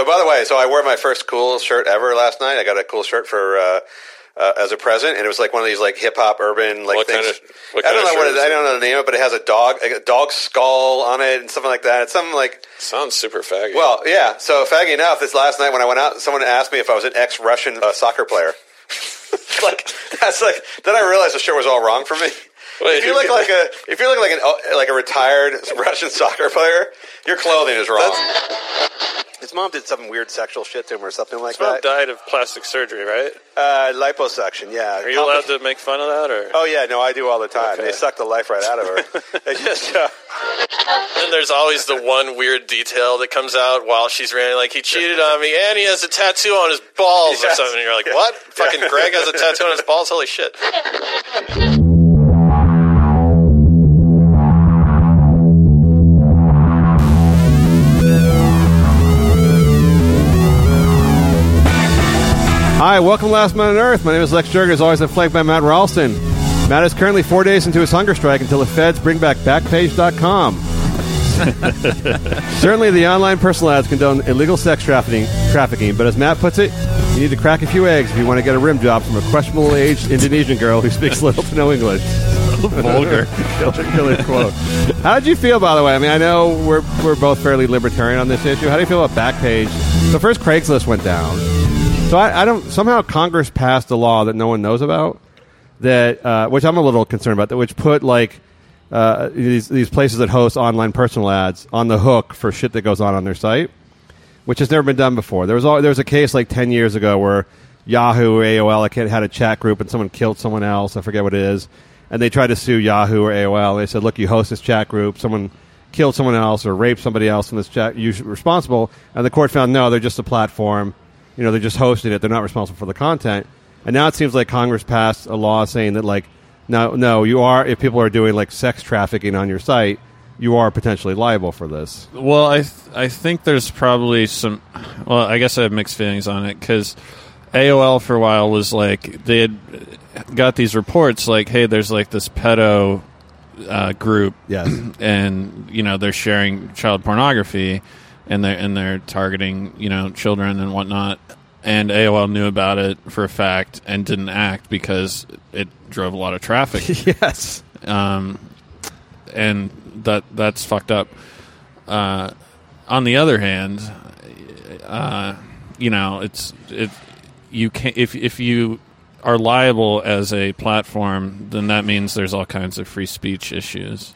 Oh, by the way, so I wore my first cool shirt ever last night. I got a cool shirt for uh, uh, as a present, and it was like one of these like hip hop urban like What things. kind of- I don't know what it, is I don't know the name of it, but it has a dog a dog skull on it and something like that. It's something like Sounds super faggy. well, yeah. So faggy enough, this last night when I went out, someone asked me if I was an ex-Russian uh, soccer player. like that's like then I realized the shirt was all wrong for me. Wait, if you look like a if you look like an uh, like a retired Russian soccer player, your clothing is wrong. His mom did some weird sexual shit to him or something like His mom that. died of plastic surgery, right? Uh, liposuction, yeah. Are you allowed to make fun of that, or? Oh yeah, no, I do all the time. Okay. They suck the life right out of her. they just uh, And there's always the one weird detail that comes out while she's ranting, like he cheated on me and he has a tattoo on his balls or something. And you're like, Yeah. what? Fucking Greg has a tattoo on his balls? Holy shit! Hi, welcome to Last Man on Earth. My name is Lex Jurgens, always I'm flanked by Matt Ralston. Matt is currently four days into his hunger strike until the feds bring back Backpage.com. Certainly, the online personal ads condone illegal sex trafficking, trafficking, but as Matt puts it, you need to crack a few eggs if you want to get a rim job from a questionable aged Indonesian girl who speaks little to no English. Vulgar. killer, killer quote. How did you feel, by the way? I mean, I know we're, we're both fairly libertarian on this issue. How do you feel about Backpage? So, first, Craigslist went down. So I, I don't. Somehow Congress passed a law that no one knows about. That uh, which I'm a little concerned about. That which put like uh, these these places that host online personal ads on the hook for shit that goes on on their site, which has never been done before. There was al- there was a case like ten years ago where Yahoo or AOL had a chat group and someone killed someone else. I forget what it is, and they tried to sue Yahoo or AOL. They said, "Look, you host this chat group. Someone." Killed someone else or raped somebody else in this chat. You're responsible, and the court found no. They're just a platform you know they're just hosting it. They're not responsible for the content. And now it seems like congress passed a law saying that like no no you are if people are doing like sex trafficking on your site you are potentially liable for this. Well, I th- I think there's probably some. Well, I guess I have mixed feelings on it because AOL for a while was like they had got these reports like, hey, there's like this pedo uh, group, yes. and you know they're sharing child pornography, and they're and they're targeting you know children and whatnot. And AOL knew about it for a fact and didn't act because it drove a lot of traffic yes um, and that that's fucked up. Uh, on the other hand, uh, you know, it's it you can if if you are liable as a platform, then that means there's all kinds of free speech issues.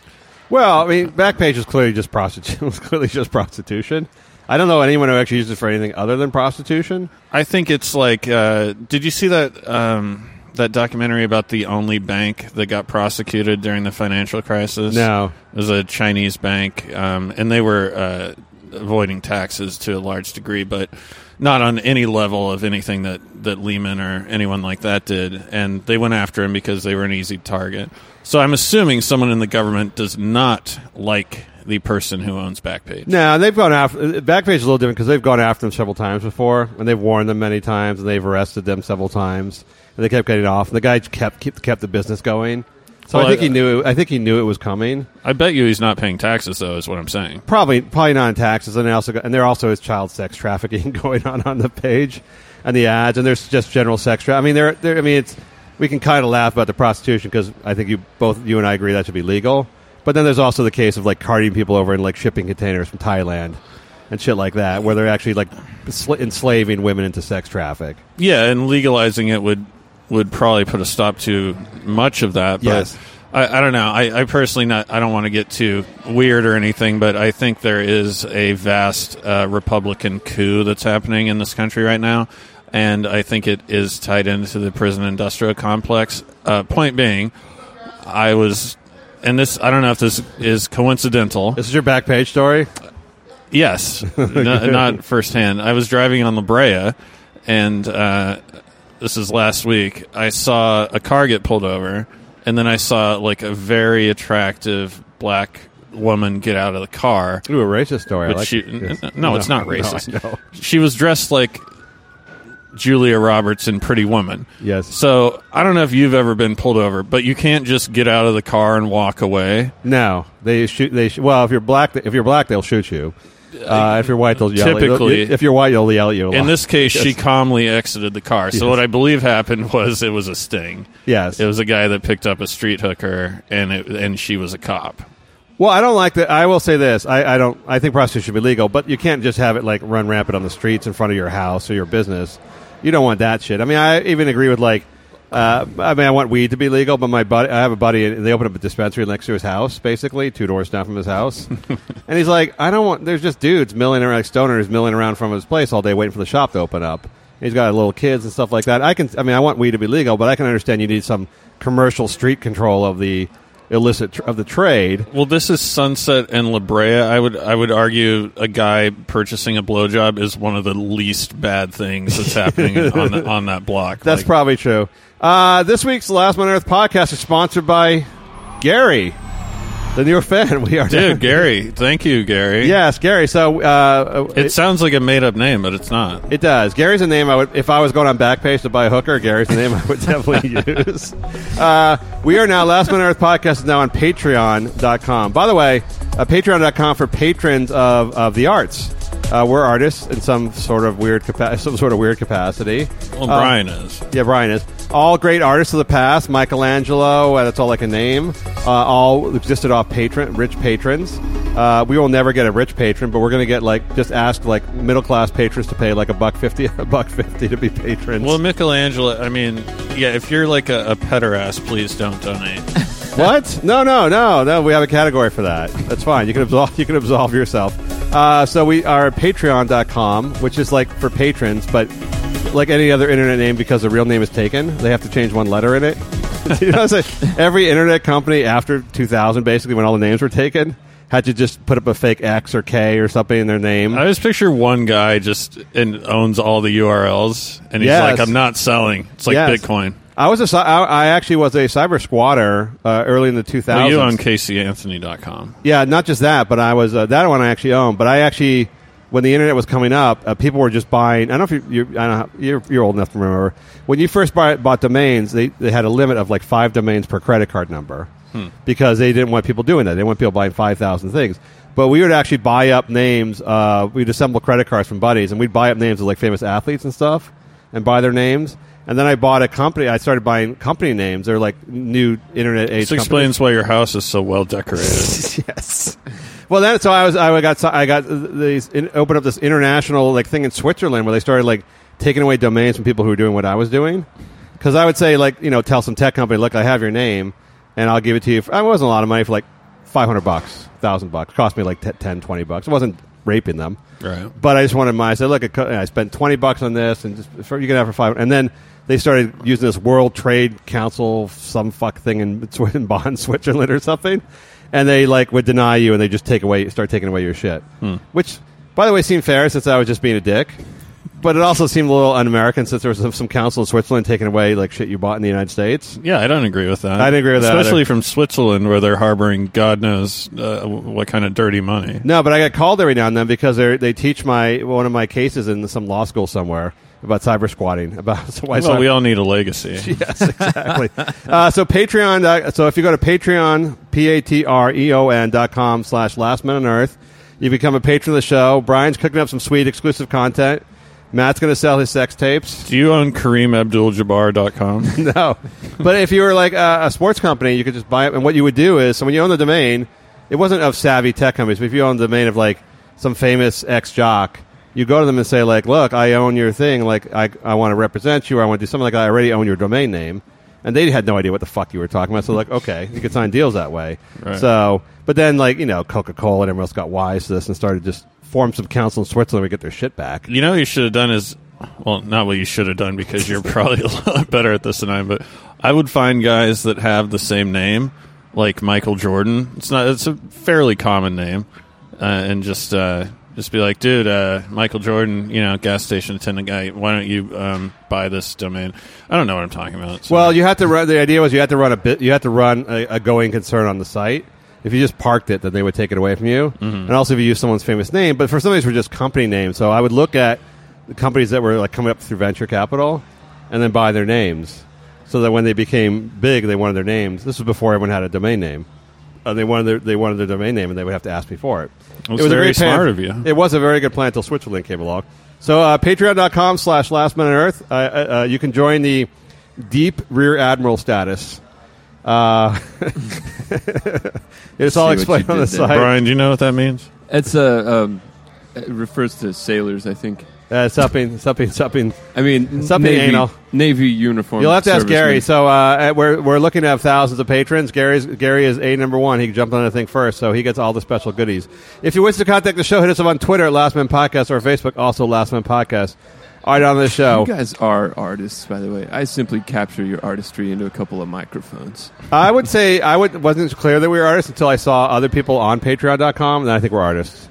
Well i mean backpage is clearly just prostitution was clearly just prostitution i don't know anyone who actually uses it for anything other than prostitution I think it's like, uh, did you see that um, that documentary about the only bank that got prosecuted during the financial crisis? No. it was a Chinese bank, um, and they were uh, avoiding taxes to a large degree, but not on any level of anything that that Lehman or anyone like that did. And they went after him because they were an easy target. So I'm assuming someone in the government does not like the person who owns Backpage. No, they've gone after Backpage is a little different because they've gone after them several times before, and they've warned them many times, and they've arrested them several times, and they kept getting off. And the guy kept kept, kept the business going. So Well, I think I- he knew. I think he knew it was coming. I bet you he's not paying taxes, though, is what I'm saying. Probably probably not in taxes, and they also got, and there also is child sex trafficking going on on the page, and the ads, and there's just general sex trafficking. I mean, there, there. I mean, it's we can kind of laugh about the prostitution because I think you both you and I agree that should be legal. But then there's also the case of like carting people over in like shipping containers from Thailand and shit like that, where they're actually like sl- enslaving women into sex traffic. Yeah, and legalizing it would would probably put a stop to much of that. But Yes. I, I don't know. I, I personally not. I don't want to get too weird or anything, but I think there is a vast uh, Republican coup that's happening in this country right now, and I think it is tied into the prison industrial complex. Uh, point being, I was, and this I don't know if this is coincidental. This is your back page story. Yes, no, not firsthand. I was driving on La Brea, and uh, this is last week. I saw a car get pulled over, and then I saw like a very attractive black woman get out of the car. Ooh, a racist story. I like she, n- no, it's not racist. know. She was dressed like Julia Roberts in Pretty Woman. Yes. So I don't know if you've ever been pulled over, but you can't just get out of the car and walk away. No, they shoot. They sh- well, if you're black, if you're black, they'll shoot you. Uh, if you're white, they'll yell. Typically- if you're white, they'll yell at you. In this case, she calmly exited the car. So Yes. what I believe happened was it was a sting. yes. It was a guy that picked up a street hooker, and it, and she was a cop. Well, I don't like that. I will say this: I, I don't. I think prostitution should be legal, but you can't just have it like run rampant on the streets in front of your house or your business. You don't want that shit. I mean, I even agree with like. Uh, I mean, I want weed to be legal, but my buddy, I have a buddy, and they open up a dispensary next to his house, basically two doors down from his house, and he's like, I don't want. There's just dudes milling around, like stoners milling around from his place all day, waiting for the shop to open up. He's got little kids and stuff like that. I can. I mean, I want weed to be legal, but I can understand you need some commercial street control of the illicit tr- of the trade. Well, this is Sunset and La Brea. I would I would argue a guy purchasing a blowjob is one of the least bad things that's happening on the, on that block. That's Like, probably true. Uh, this week's Last Man on Earth podcast is sponsored by Gary, the newer fan. We are dude, Gary. Thank you, Gary. Yes, Gary. So uh, It sounds like a made up name, but it's not. It does. Gary's a name I would, if I was going on Backpage to buy a hooker, Gary's a name I would definitely use. Uh, we are now, Last Man on Earth podcast is now on Patreon.com. By the way, uh, Patreon.com for patrons of, of the arts. Uh, we're artists in some sort of weird capa- some sort of weird capacity. Well, Uh, Brian is. Yeah, Brian is. All great artists of the past. Michelangelo, uh, that's all I can name. Uh, all existed off patron, rich patrons. Uh, we will never get a rich patron, but we're going to get like just ask like middle class patrons to pay like a buck fifty, a buck fifty to be patrons. Well, Michelangelo. I mean, yeah. If you're like a, a pederast, please don't donate. what? No, no, no, no. We have a category for that. That's fine. You can absolve. You can absolve yourself. Uh, so we are Patreon.com, which is like for patrons, but like any other internet name, because the real name is taken, they have to change one letter in it. you know what I'm saying? Every internet company after 2000, basically, when all the names were taken, had to just put up a fake X or K or something in their name. I just picture one guy just and owns all the URLs, and he's Yes. like, "I'm not selling." It's like Yes. Bitcoin. I was a, cy- I, I actually was a cyber squatter uh, early in the 2000s. Well, you own CaseyAnthony.com. Yeah, not just that, but I was uh, that one I actually own. But I actually, when the internet was coming up, uh, people were just buying. I don't know if you, you I don't know, you're, you're old enough to remember when you first buy, bought domains. They they had a limit of like five domains per credit card number because they didn't want people doing that. They didn't want people buying five thousand things. But we would actually buy up names. Uh, we'd assemble credit cards from buddies, and we'd buy up names of like famous athletes and stuff, and buy their names. And then I bought a company. I started buying company names. They're like new internet age. This companies. explains why your house is so well decorated. yes. Well, then so I was I got I got these in, opened up this international like thing in Switzerland where they started like taking away domains from people who were doing what I was doing. Because I would say like you know tell some tech company look I have your name and I'll give it to you. For, it wasn't a lot of money for like five hundred bucks, thousand bucks. Cost me like t- 10, 20 bucks. It wasn't raping them. right. But I just wanted my. I said, look, I spent twenty bucks on this, and just for, you can have for five. And then they started using this World Trade Council, some fuck thing in, in Bonn, Switzerland, or something. And they like would deny you, and they just take away, start taking away your shit. Which, by the way, seemed fair since I was just being a dick. But it also seemed a little un-American since there was some, some council in Switzerland taking away like shit you bought in the United States. Yeah, I don't agree with that. I didn't agree with that especially either. from Switzerland, where they're harboring God knows uh, what kind of dirty money. No, but I got called every now and then because they they teach my one of my cases in some law school somewhere about cyber squatting. About why Well, cyber- we all need a legacy. yes, exactly. uh, so Patreon. Uh, so if you go to Patreon, p a t r e o n dot com slash Last Man on Earth, you become a patron of the show. Brian's cooking up some sweet exclusive content. Matt's going to sell his sex tapes. Do you own KareemAbdulJabbar.com? no, but if you were like a, a sports company, you could just buy it. And what you would do is, so when you own the domain, it wasn't of savvy tech companies. But if you own the domain of like some famous ex jock, you go to them and say like, "Look, I own your thing. Like, I I want to represent you. Or I want to do something like that. I already own your domain name." And they had no idea what the fuck you were talking about. So like, okay, you could sign deals that way. Right. So, but then like you know, Coca Cola and everyone else got wise to this and started just form some council in Switzerland to get their shit back. you know what you should have done is well not what you should have done because you're probably a lot better at this than i am but i would find guys that have the same name like michael jordan it's not it's a fairly common name uh, and just uh, just be like dude uh, michael jordan you know gas station attendant guy why don't you um, buy this domain i don't know what i'm talking about so- Well, you had to run. The idea was you had to run a bit. You had to run a, a going concern on the site. If you just parked it, then they would take it away from you. And also, if you use someone's famous name, but for some of these were just company names. So I would look at the companies that were like coming up through venture capital, and then buy their names, so that when they became big, they wanted their names. This was before everyone had a domain name. Uh, they wanted their they wanted their domain name, and they would have to ask me for it. Was it was a very great plan. smart of you. It was a very good plan until Switzerland came along. So uh, patreon.com slash last man on earth. Uh, uh, uh, you can join the deep rear admiral status. Uh, it's all explained on the did there. site. Brian, do you know what that means? It's a um, it refers to sailors, I think. Uh, something, something, something. I mean, Something Navy, anal. Navy uniform. You'll have to ask Gary. servicemen. So uh, we're we're looking to have thousands of patrons. Gary's Gary is a number one. He jumped on the thing first, so he gets all the special goodies. If you wish to contact the show, hit us up on Twitter at Last Man Podcast or Facebook, also Last Man Podcast. All right, on the show. You guys are artists, by the way. I simply capture your artistry into a couple of microphones. I would say I would, wasn't clear that we were artists until I saw other people on Patreon.com, and I think we're artists.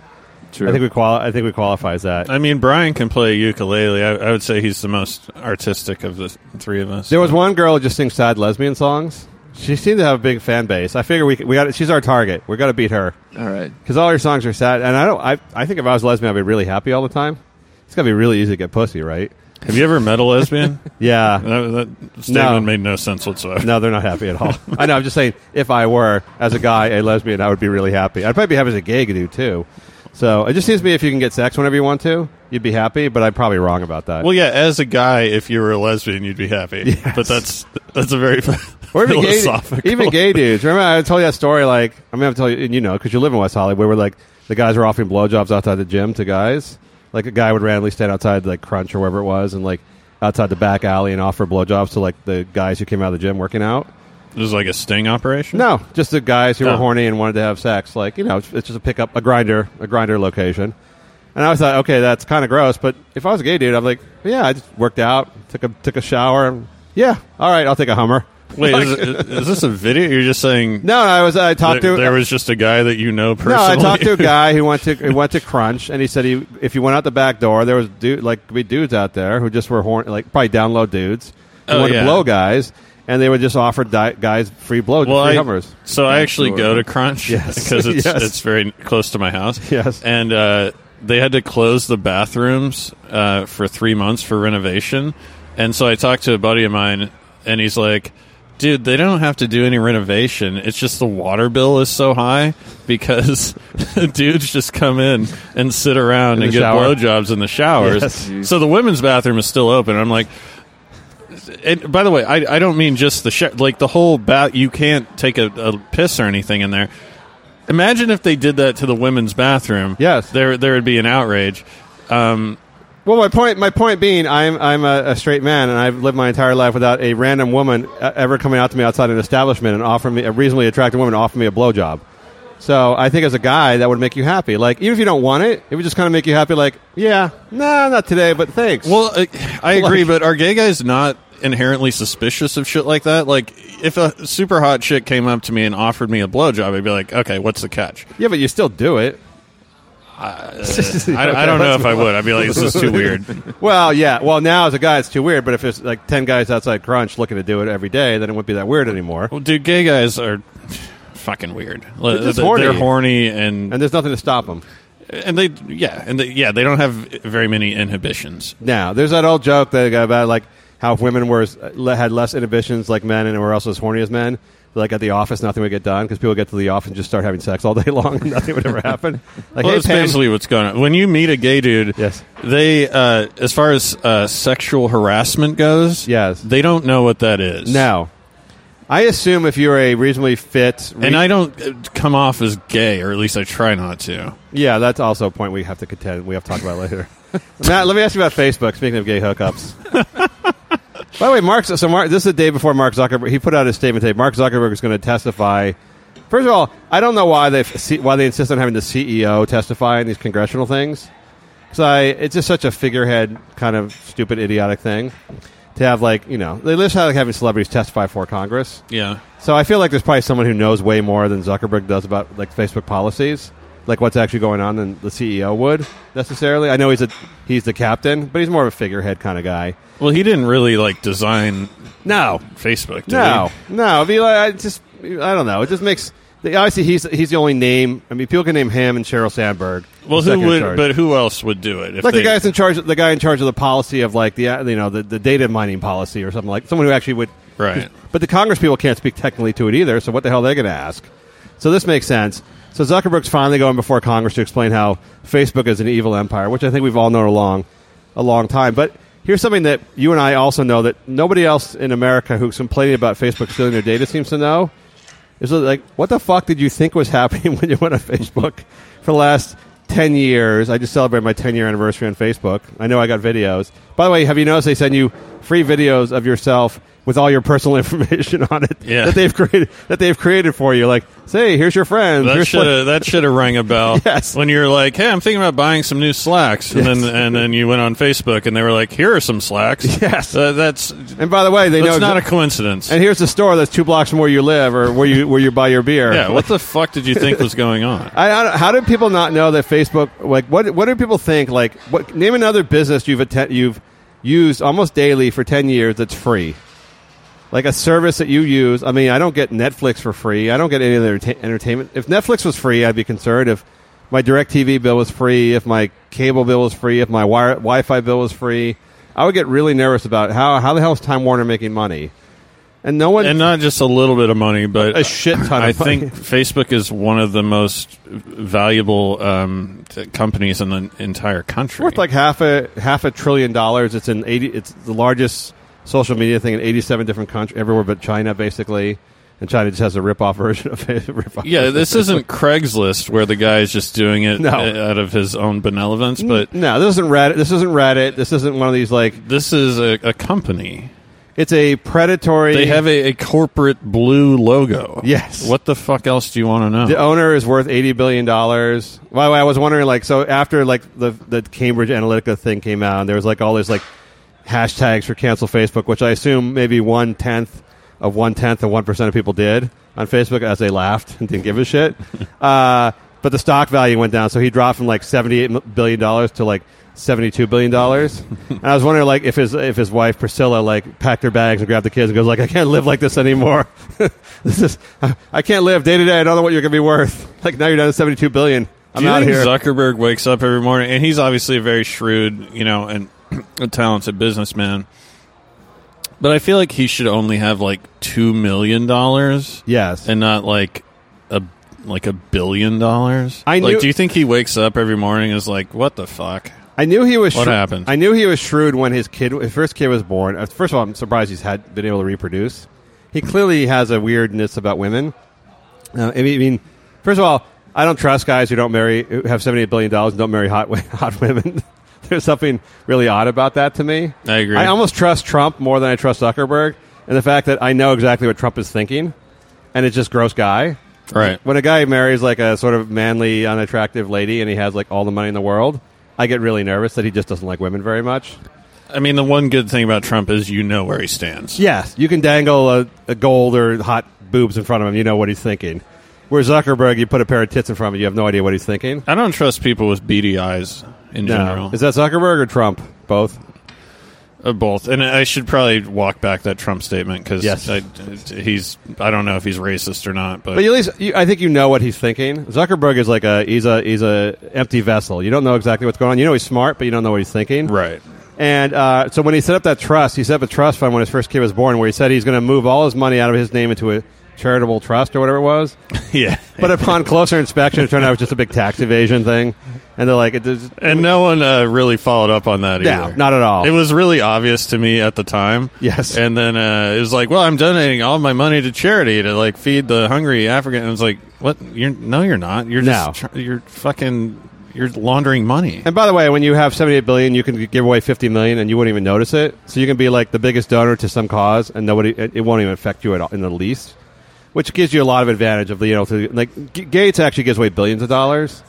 True. I think we quali- I think we qualify as that. I mean, Brian can play ukulele. I, I would say he's the most artistic of the three of us. There was one girl who just sings sad lesbian songs. She seemed to have a big fan base. I figure we we got she's our target. We got to beat her All right. because all her songs are sad. And I don't. I I think if I was lesbian, I'd be really happy all the time. It's gotta be really easy to get pussy, right? Have you ever met a lesbian? Yeah. that, that statement made no sense whatsoever. No, they're not happy at all. I know. I'm just saying, if I were as a guy a lesbian, I would be really happy. I'd probably be happy as a gay dude too. So it just seems to me if you can get sex whenever you want to, you'd be happy. But I'm probably wrong about that. Well, yeah, as a guy, if you were a lesbian, you'd be happy. Yes. But that's that's a very Or even gay, even gay dudes. Remember, I told you that story. Like, I'm gonna have to tell you, and you know, because you live in West Hollywood, where like the guys were offering blowjobs outside the gym to guys. Like a guy would randomly stand outside like Crunch or wherever it was, and like outside the back alley and offer blowjobs to like the guys who came out of the gym working out. It is like a sting operation. No, just the guys who were Oh. horny and wanted to have sex. Like you know, it's, it's just a pickup, a Grindr, a Grindr location. And I was like, okay, that's kind of gross. But if I was a gay dude, I'm like, yeah, I just worked out, took a took a shower. and- Yeah, all right, I'll take a Hummer. Wait, is, is this a video? You're just saying No, no, I was I talked there, to there was just a guy that you know personally. No, I talked to a guy who went to who went to Crunch, and he said he if you went out the back door, there was dude like could be dudes out there who just were horn like probably download dudes who Oh, wanted yeah. to blow guys, and they would just offer di- guys free blow well, free I, Hummers. so I actually go to Crunch Yes. because it's Yes. it's very close to my house. Yes. and uh, they had to close the bathrooms uh, for three months for renovation, and so I talked to a buddy of mine, and he's like. Dude, they don't have to do any renovation. It's just the water bill is so high because dudes just come in and sit around In and get shower. blowjobs in the showers. Yes. So the women's bathroom is still open. I'm like, and by the way, I, I don't mean just the sh- like the whole bath. You can't take a, a piss or anything in there. Imagine if they did that to the women's bathroom. Yes. there there would be an outrage. Um, Well, my point my point being, I'm I'm a, a straight man, and I've lived my entire life without a random woman uh, ever coming out to me outside an establishment and offering me a reasonably attractive woman to offer me a blowjob. So I think as a guy, that would make you happy. Like even if you don't want it, it would just kind of make you happy. Like, yeah, nah, not today, but thanks. well, uh, I agree, but are gay guys not inherently suspicious of shit like that? Like, if a super hot chick came up to me and offered me a blowjob, I'd be like, okay, what's the catch? yeah, but you still do it. I, I don't know if I would. I'd be like, this is too weird. Well, yeah. Well, now as a guy, it's too weird. But if there's like ten guys outside Crunch looking to do it every day, then it wouldn't be that weird anymore. Well, dude, gay guys are fucking weird. They're just They're horny. horny and And there's nothing to stop them. and they yeah and they, yeah they don't have very many inhibitions. Now, there's that old joke that about like how if women were had less inhibitions like men and were also as horny as men. Like at the office, nothing would get done because people get to the office and just start having sex all day long, and nothing would ever happen. Like, Well, hey, that's Pam- basically what's going on. When you meet a gay dude, Yes. they uh, as far as uh, sexual harassment goes, Yes. they don't know what that is. now, I assume if you're a reasonably fit, re- and I don't uh, come off as gay, or at least I try not to. yeah, that's also a point we have to contend. We have to talk about later. Matt, let me ask you about Facebook. Speaking of gay hookups. By the way, Mark. So Mark, this is the day before Mark Zuckerberg. He put out his statement today. Mark Zuckerberg is going to testify. First of all, I don't know why they why they insist on having the CEO testify in these congressional things. So I, it's just such a figurehead kind of stupid, idiotic thing to have. Like you know, they list how like having celebrities testify for Congress. Yeah. So I feel like there's probably someone who knows way more than Zuckerberg does about like Facebook policies, like what's actually going on than the CEO would necessarily. I know he's a he's the captain, but he's more of a figurehead kind of guy. Well, he didn't really like design No, Facebook. Did no, He? no. Be like, I just I don't know. It just makes obviously he's he's the only name. I mean, people can name him and Sheryl Sandberg. Well, who would? But who else would do it? If like they, the guy's in charge, the guy in charge of the policy of like the you know the, the data mining policy or something like someone who actually would Right. But the Congress people can't speak technically to it either. So what the hell are they going to ask? So this makes sense. So Zuckerberg's finally going before Congress to explain how Facebook is an evil empire, which I think we've all known a long, a long time. But here's something that you and I also know that nobody else in America who's complaining about Facebook stealing their data seems to know. Is like, what the fuck did you think was happening when you went on Facebook for the last 10 years? I just celebrated my 10 year anniversary on Facebook. I know I got videos. By the way, have you noticed they send you free videos of yourself with all your personal information on it Yeah. that they've created that they've created for you? Like, say, here's your friend. That should have that should have rang a bell. Yes. When you're like, "Hey, I'm thinking about buying some new slacks," and Yes. then and then you went on Facebook and they were like, "Here are some slacks." Yes. Uh, that's and by the way, they know that's know not a coincidence. And here's the store that's two blocks from where you live or where you where you buy your beer. yeah, what the fuck did you think was going on? I, I how did people not know that Facebook? Like, what what do people think? Like, what name another business you've atten- you've used almost daily for ten years that's free? Like a service that you use. I mean, I don't get Netflix for free. I don't get any other entertainment. If Netflix was free, I'd be concerned. If my DirecTV bill was free, if my cable bill was free, if my wire, Wi-Fi bill was free, I would get really nervous about how how the hell is Time Warner making money? And no one And not just a little bit of money, but a shit ton. Of I money. think Facebook is one of the most valuable um, t- companies in the entire country. worth like half a half a trillion dollars. It's in eighty. It's the largest social media thing in eighty-seven different countries, everywhere but China, basically. And China just has a rip-off version of it. Rip-off yeah, this isn't Craigslist where the guy is just doing it No. out of his own benevolence, but no, this isn't Reddit. This isn't Reddit. This isn't one of these like. this is a, a company. It's a predatory. They have a, a corporate blue logo. Yes. What the fuck else do you want to know? the owner is worth eighty billion dollars. By the way, I was wondering, like, so after like the the Cambridge Analytica thing came out, and there was like all this like hashtags for cancel Facebook, which I assume maybe one tenth of one tenth of one percent of people did on Facebook as they laughed and didn't give a shit. uh, but the stock value went down, so he dropped from like seventy eight billion dollars to like seventy two billion dollars. and I was wondering, like, if his if his wife Priscilla like packed her bags and grabbed the kids and goes like, I can't live like this anymore. this is I can't live day to day. I don't know what you're gonna be worth. Like now you're down to seventy two billion. I'm do you out think here. Zuckerberg wakes up every morning, and he's obviously a very shrewd, you know, and a talented businessman. But I feel like he should only have like two million dollars, yes. and not like a like a billion dollars. I like. Do you think he wakes up every morning and is like, "What the fuck"? I knew he was. What shrewd- happened? I knew he was shrewd when his kid, his first kid, was born. Uh, First of all, I'm surprised he's had been able to reproduce. He clearly has a weirdness about women. Uh, I mean, I mean, first of all, I don't trust guys who don't marry, who have seventy eight billion dollars and don't marry hot wo- hot women. There's something really odd about that to me. I agree. I almost trust Trump more than I trust Zuckerberg, and the fact that I know exactly what Trump is thinking, and it's just gross guy. Right. When a guy marries like a sort of manly, unattractive lady, and he has like all the money in the world, I get really nervous that he just doesn't like women very much. I mean, the one good thing about Trump is you know where he stands. Yes, you can dangle a, a gold or hot boobs in front of him. You know what he's thinking. Whereas Zuckerberg, you put a pair of tits in front of him, you have no idea what he's thinking. I don't trust people with beady eyes in general. Is that Zuckerberg or Trump? Both. Uh, both, and I should probably walk back that Trump statement because Yes. he's. I don't know if he's racist or not, but, But at least you, I think you know what he's thinking. Zuckerberg is like a he's a he's a empty vessel. You don't know exactly what's going on. You know he's smart, but you don't know what he's thinking. right. And uh, so when he set up that trust, he set up a trust fund when his first kid was born, where he said he's going to move all his money out of his name into a charitable trust or whatever it was. Yeah, But upon closer inspection, it turned out it was just a big tax evasion thing. And they're like, it, does- and no one uh, really followed up on that no, either. not at all. It was really obvious to me at the time. Yes. and then uh, it was like, well, I'm donating all my money to charity to like feed the hungry African. And it was like, what? You're no, you're not. You're No. just tr- you're fucking you're laundering money. and by the way, when you have 78 billion, you can give away 50 million and you wouldn't even notice it. So you can be like the biggest donor to some cause and nobody, it, it won't even affect you at all in the least. Which gives you a lot of advantage of the, you know, to, like G- Gates actually gives away billions of dollars.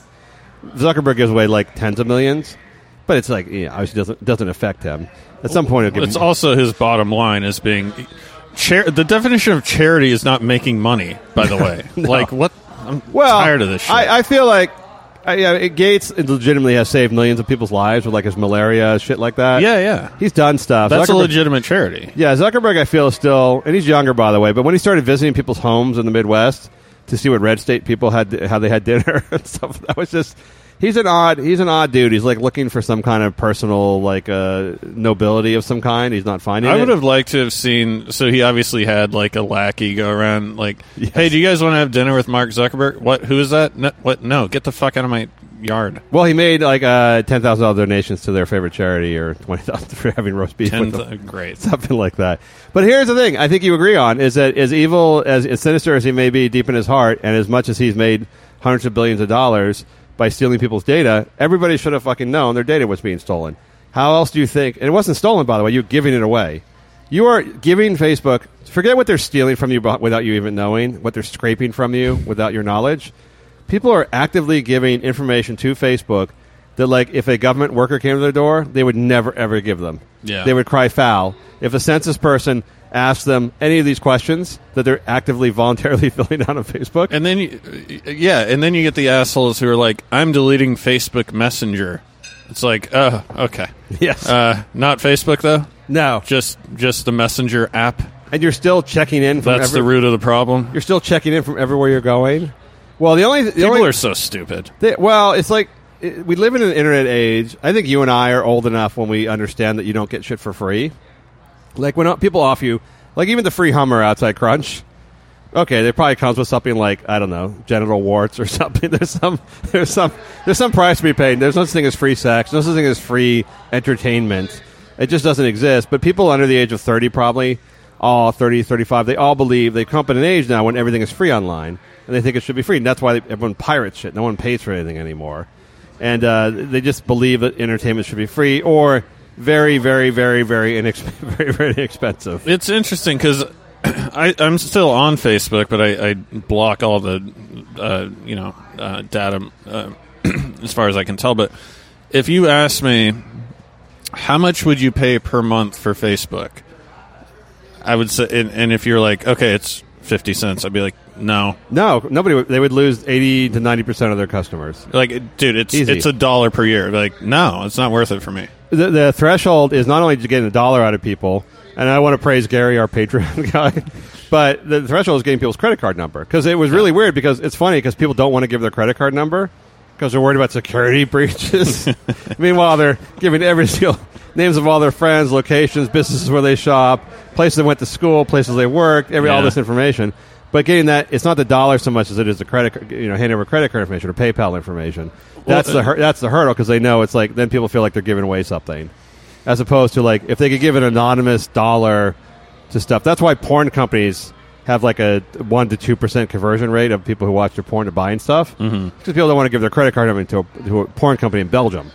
Zuckerberg gives away like tens of millions. But it's like, yeah, obviously doesn't, doesn't affect him. At some point, it'll give It's him, also his bottom line as being. Char- the definition of charity is not making money. By the way, like what? I'm well, tired of this shit. I, I feel like I, yeah, it- Gates legitimately has saved millions of people's lives with like his malaria shit like that. yeah, yeah. he's done stuff. That's a Zuckerberg- legitimate charity. Yeah, Zuckerberg, I feel is still, and he's younger by the way. But when he started visiting people's homes in the Midwest to see what red state people had, how they had dinner and stuff, that was just he's an odd he's an odd dude. He's like looking for some kind of personal like uh, nobility of some kind. He's not finding. It. I it. would have liked to have seen. So he obviously had like a lackey go around, like, Yes. "Hey, do you guys want to have dinner with Mark Zuckerberg? What? Who is that? No, what? No, get the fuck out of my yard." Well, he made like uh, ten thousand dollars donations to their favorite charity, or twenty thousand for having roast beef. Ten with them. th- great. something like that. But here's the thing: I think you agree on is that as evil as, as sinister as he may be deep in his heart, and as much as he's made hundreds of billions of dollars by stealing people's data, everybody should have fucking known their data was being stolen. How else do you think? And it wasn't stolen, by the way. You're giving it away. You are giving Facebook. Forget what they're stealing from you without you even knowing. What they're scraping from you without your knowledge. People are actively giving information to Facebook that, like, if a government worker came to their door, they would never ever give them. Yeah. They would cry foul if a census person asked them any of these questions that they're actively voluntarily filling out on Facebook. And then, you, yeah, and then you get the assholes who are like, "I'm deleting Facebook Messenger." It's like, oh, okay. yes. Uh, not Facebook though. no. Just just the Messenger app. And you're still checking in from That's every- the root of the problem. You're still checking in from everywhere you're going. Well, the only the People only, are so stupid. They, well, it's like it, we live in an internet age. I think you and I are old enough when we understand that you don't get shit for free. Like when people offer you, like even the free Hummer outside Crunch. Okay, it probably comes with something like I don't know, genital warts or something. There's some, there's some, there's some price to be paid. There's no such thing as free sex. No such thing as free entertainment. It just doesn't exist. But people under the age of 30 probably, all 30, 35, they all believe they come up in an age now when everything is free online, and they think it should be free. And that's why everyone pirates shit. No one pays for anything anymore, and uh, they just believe that entertainment should be free or very, very, very, very, inex- very, very inexpensive. It's interesting because I'm still on Facebook, but I, I block all the uh, you know uh, data uh, as far as I can tell. But if you ask me, how much would you pay per month for Facebook? I would say, and, and if you're like, okay, it's fifty cents, I'd be like, no, No, nobody. They would lose eighty to ninety percent of their customers. like, dude, it's Easy. it's a dollar per year. Like, no, it's not worth it for me. The, the threshold is not only to getting a dollar out of people, and I want to praise Gary, our Patreon guy, but the threshold is getting people's credit card number because it was really weird. Because it's funny because people don't want to give their credit card number because they're worried about security breaches. Meanwhile, they're giving every single names of all their friends, locations, businesses where they shop, places they went to school, places they worked, every all this information. But getting that, it's not the dollar so much as it is the credit, you know, hand over credit card information or PayPal information. That's uh, the hur- that's the hurdle because they know it's like then people feel like they're giving away something, as opposed to like if they could give an anonymous dollar to stuff. That's why porn companies have like a one to two percent conversion rate of people who watch their porn to buying stuff because Mm-hmm. people don't want to give their credit card number to a, to a porn company in Belgium.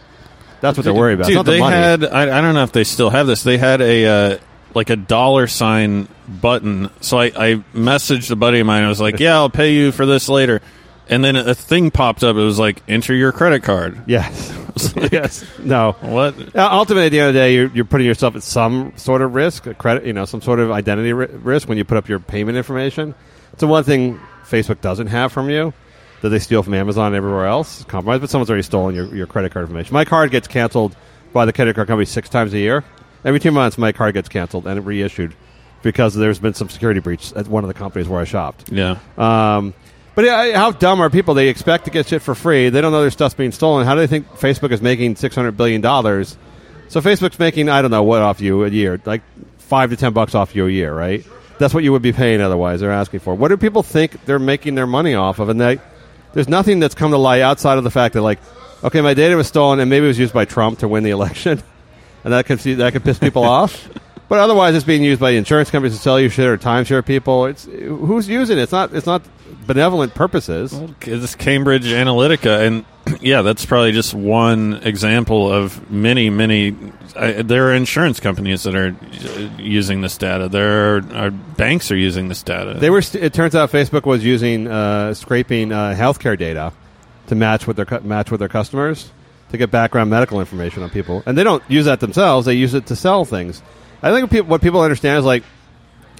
That's what they're worried about. Dude, not the they money. had I, I don't know if they still have this. They had a uh, like a dollar sign button. So I, I messaged a buddy of mine. I was like, "Yeah, I'll pay you for this later." And then a thing popped up. It was like, "Enter your credit card." yes, yes, no. What? Uh, ultimately, at the end of the day, you're, you're putting yourself at some sort of risk, a credit, you know, some sort of identity ri- risk when you put up your payment information. It's the one thing Facebook doesn't have from you that they steal from Amazon and everywhere else. Compromise, but someone's already stolen your, your credit card information. My card gets canceled by the credit card company six times a year. Every two months, my card gets canceled and reissued because there's been some security breach at one of the companies where I shopped. Yeah. Um, but yeah, how dumb are people? They expect to get shit for free. They don't know their stuff's being stolen. How do they think Facebook is making six hundred billion dollars? So Facebook's making I don't know what off you a year, like five to ten bucks off you a year, right? That's what you would be paying otherwise. They're asking for. What do people think they're making their money off of? And they, there's nothing that's come to light outside of the fact that like, okay, my data was stolen and maybe it was used by Trump to win the election, and that can see, that could piss people off. But otherwise, it's being used by insurance companies to sell you shit or timeshare people. It's who's using it? It's not. It's not benevolent purposes. It's Cambridge Analytica, and yeah, that's probably just one example of many, many. Uh, there are insurance companies that are uh, using this data. There are, are banks are using this data. They were. St- it turns out Facebook was using uh, scraping uh, healthcare data to match with their match with their customers to get background medical information on people, and they don't use that themselves. They use it to sell things. I think what people, understand is like,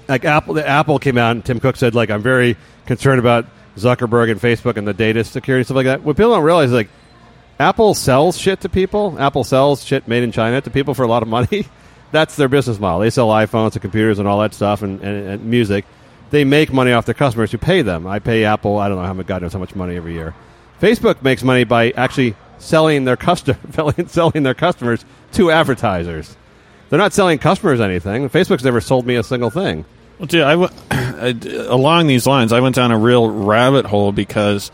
like Apple. The Apple came out and Tim Cook said like, I'm very concerned about Zuckerberg and Facebook and the data security stuff like that. What people don't realize is like, Apple sells shit to people. Apple sells shit made in China to people for a lot of money. That's their business model. They sell iPhones and computers and all that stuff and, and, and music. They make money off their customers who pay them. I pay Apple, I don't know how much, God knows how much money every year. Facebook makes money by actually selling their custom selling their customers to advertisers. They're not selling customers anything. Facebook's never sold me a single thing. Well, dude, I w- I d- along these lines, I went down a real rabbit hole because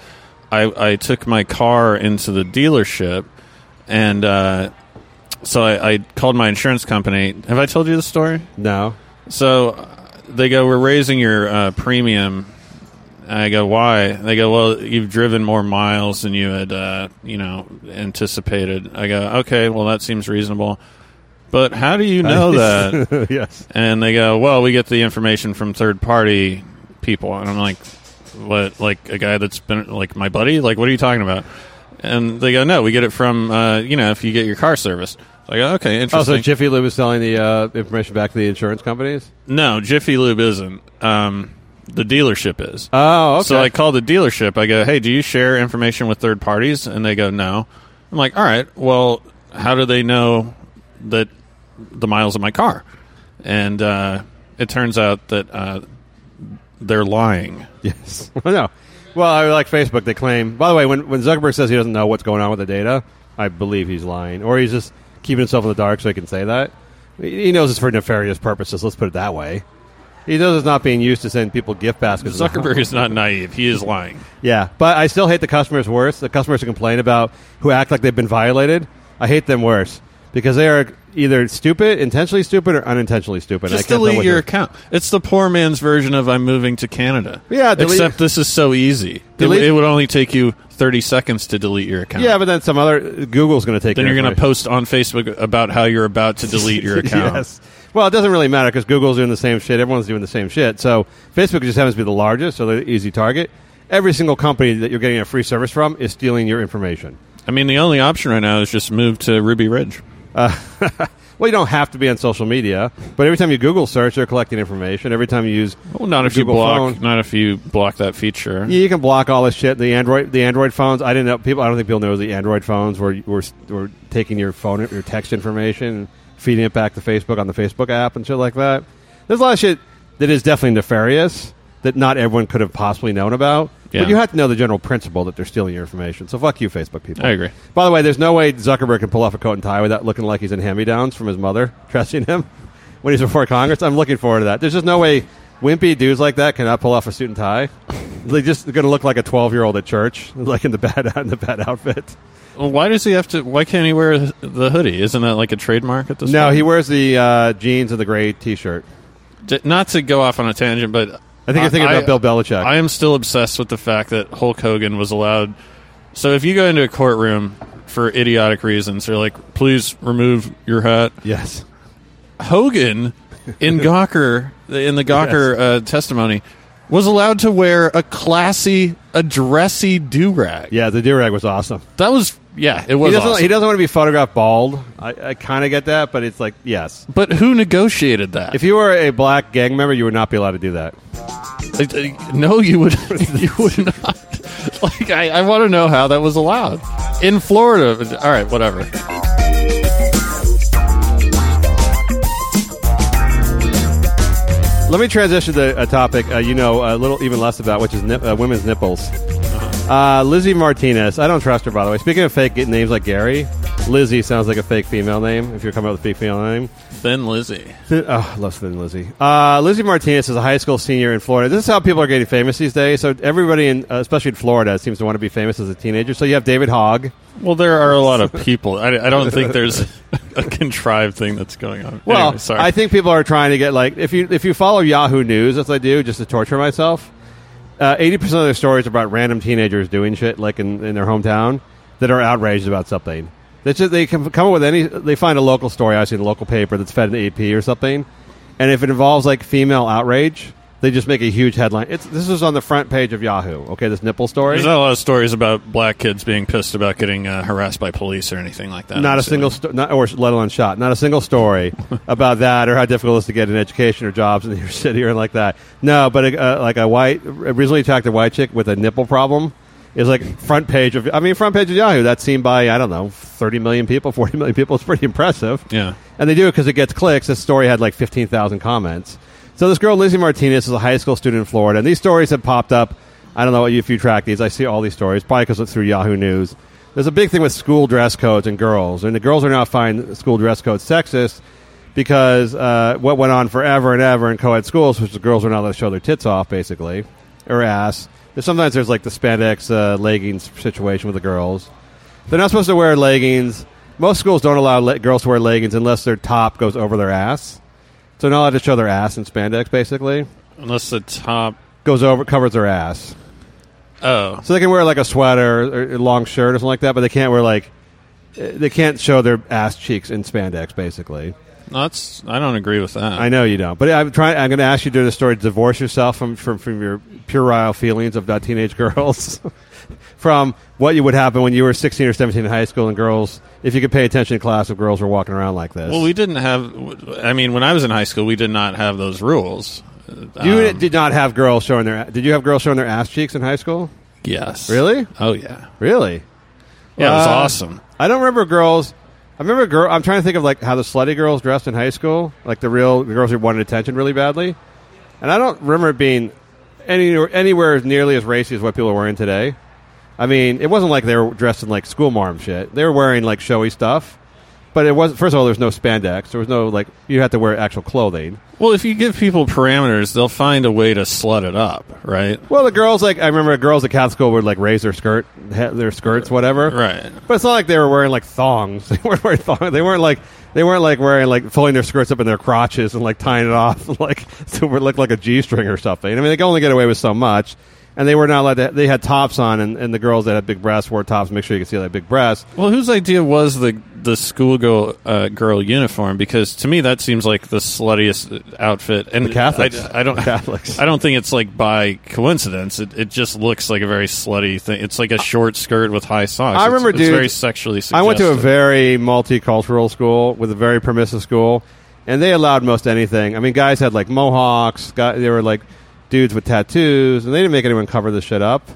I, I took my car into the dealership, and uh, so I, I called my insurance company. Have I told you the story? No. So uh, they go, "We're raising your uh, premium." I go, "Why?" They go, "Well, you've driven more miles than you had, uh, you know, anticipated." I go, "Okay, well, that seems reasonable." But how do you know that? yes. And they go, well, we get the information from third party people. And I'm like, what? Like a guy that's been like my buddy? Like, what are you talking about? And they go, no, we get it from, uh, you know, if you get your car serviced. I go, okay, Oh, interesting. so Jiffy Lube is selling the uh, information back to the insurance companies? no, Jiffy Lube isn't. Um, the dealership is. Oh, okay. So I call the dealership. I go, hey, do you share information with third parties? And they go, no. I'm like, all right, well, how do they know that the miles of my car? And uh, it turns out that uh, they're lying. Yes. Well, no. Well, I like Facebook. They claim. By the way, when when Zuckerberg says he doesn't know what's going on with the data, I believe he's lying, or he's just keeping himself in the dark so he can say that. He he knows it's for nefarious purposes. Let's put it that way. He knows it's not being used to send people gift baskets. Zuckerberg is not naive. He is lying. Yeah, but I still hate the customers worse. The customers who complain about who act like they've been violated. I hate them worse because they are either stupid, intentionally stupid, or unintentionally stupid. I Just delete your account. It's the poor man's version of I'm moving to Canada. Yeah, delete- except this is so easy. It, it would only take you 30 seconds to delete your account. Yeah, but then some other Google's going to take. It. Then your you're going to post on Facebook about how you're about to delete your account. yes. Well, it doesn't really matter because Google's doing the same shit. Everyone's doing the same shit. So Facebook just happens to be the largest, so they're the easy target. Every single company that you're getting a free service from is stealing your information. I mean, the only option right now is just move to Ruby Ridge. Uh, well, you don't have to be on social media, but every time you Google search, they're collecting information. Every time you use, Well, not if Google you block. phone. Not if you block that feature. Yeah, you can block all this shit. The Android, the Android phones. I didn't know people. I don't think people know the Android phones were were, were taking your phone, your text information, feeding it back to Facebook on the Facebook app and shit like that. There's a lot of shit that is definitely nefarious that not everyone could have possibly known about. Yeah. But you have to know the general principle that they're stealing your information. So fuck you, Facebook people. I agree. By the way, there's no way Zuckerberg can pull off a coat and tie without looking like he's in hand-me-downs from his mother dressing him when he's before Congress. I'm looking forward to that. There's just no way wimpy dudes like that cannot pull off a suit and tie. They just going to look like a 12 year old at church, like in the bad in the bad outfit. Well, why does he have to? Why can't he wear the hoodie? Isn't that like a trademark at this? No, point? he wears the uh, jeans and the gray T-shirt. D- Not to go off on a tangent, but I think you're thinking about Bill Belichick. I am still obsessed with the fact that Hulk Hogan was allowed. So if you go into a courtroom for idiotic reasons, they're like, "Please remove your hat." yes. Hogan in Gawker in the Gawker uh, testimony was allowed to wear a classy, a dressy do rag. Yeah, the do rag was awesome. That was yeah, it He was. doesn't. awesome. He doesn't want to be photographed bald. I, I kind of get that, but it's like yes. But who negotiated that? If you were a black gang member, you would not be allowed to do that. Uh, uh, no, you would. you would not. Like I, I want to know how that was allowed in Florida. All right, whatever. Let me transition to a topic uh, you know a little even less about, which is nip, uh, women's nipples. Uh, Lizzie Martinez. I don't trust her, by the way. Speaking of fake names like Gary, Lizzie sounds like a fake female name. If you're coming up with a fake female name, Thin Lizzy. Thin, oh, less than Lizzie. Uh, Lizzie Martinez is a high school senior in Florida. This is how people are getting famous these days. So everybody, in, uh, especially in Florida, seems to want to be famous as a teenager. So you have David Hogg. Well, there are a lot of people. I, I don't think there's a contrived thing that's going on. Well, Anyway, sorry. I think people are trying to get like if you if you follow Yahoo News, as I do, just to torture myself. Uh, Eighty percent of their stories are about random teenagers doing shit like in, in their hometown that are outraged about something. That's just, they can come up with any. They find a local story, I see in a local paper that's fed in AP or something, and if it involves like female outrage, they just make a huge headline. It's this is on the front page of Yahoo. Okay, this nipple story. There's not a lot of stories about black kids being pissed about getting uh, harassed by police or anything like that. not I'm a single, sto- not, or let alone shot. Not a single story about that, or how difficult it is to get an education or jobs in your city, or like that. No, but a, uh, like a white, recently a white chick with a nipple problem is like front page of. I mean, front page of Yahoo. That's seen by I don't know, thirty million people, forty million people. It's pretty impressive. Yeah. and they do it because it gets clicks. This story had like fifteen thousand comments. So this girl Lizzie Martinez is a high school student in Florida, and these stories have popped up. I don't know if you track these. I see all these stories, probably because it's through Yahoo News. there's a big thing with school dress codes and girls, and the girls are now finding school dress codes sexist because uh, what went on forever and ever in co-ed schools, which the girls are not allowed to show their tits off, basically, or ass. There's sometimes there's like the spandex uh, leggings situation with the girls. They're not supposed to wear leggings. Most schools don't allow le- girls to wear leggings unless their top goes over their ass. So they're not allowed to show their ass in spandex, basically. Unless the top. Goes over, covers their ass. Oh, So they can wear like a sweater or a long shirt or something like that, but they can't wear like they can't show their ass cheeks in spandex. Basically, that's. I don't agree with that. I know you don't, but I'm trying. I'm going to ask you during the story to divorce yourself from from, from your puerile feelings of teenage girls, from what you would happen when you were 16 or 17 in high school and girls, if you could pay attention in class, if girls were walking around like this. Well, we didn't have. I mean, when I was in high school, we did not have those rules. you Um, did not have girls showing their. Did you have girls showing their ass cheeks in high school? Yes. Really? Oh yeah. Really? Yeah, it was Uh, awesome. I don't remember girls. I remember girl. I'm trying to think of like how the slutty girls dressed in high school, like the real the girls who wanted attention really badly. And I don't remember it being any anywhere as nearly as racy as what people are wearing today. I mean, it wasn't like they were dressed in like school marm shit. They were wearing like showy stuff, but it was first of all, there's no spandex. There was no like you had to wear actual clothing. Well, if you give people parameters, they'll find a way to slut it up, right? Well, the girls like I remember girls at Catholic school would like raise their skirt, their skirts, whatever. Right. But it's not like they were wearing like thongs. They weren't wearing thongs. They weren't like they weren't like wearing like pulling their skirts up in their crotches and like tying it off like to look like a g string or something. I mean, they can only get away with so much. And they were not allowed to. They had tops on, and, and the girls that had big breasts wore tops. Make sure you could see that big breast. Well, whose idea was the the schoolgirl uh, girl uniform? Because to me, that seems like the sluttiest outfit. And The Catholics. I, I don't. Catholics. I don't think it's like by coincidence. It, it just looks like a very slutty thing. It's like a short skirt with high socks. I remember, it's, dude, very sexually. I went to a very multicultural school with a very permissive school, and they allowed most anything. I mean, guys had like mohawks. Guy, they were like dudes with tattoos, and they didn't make anyone cover this shit up.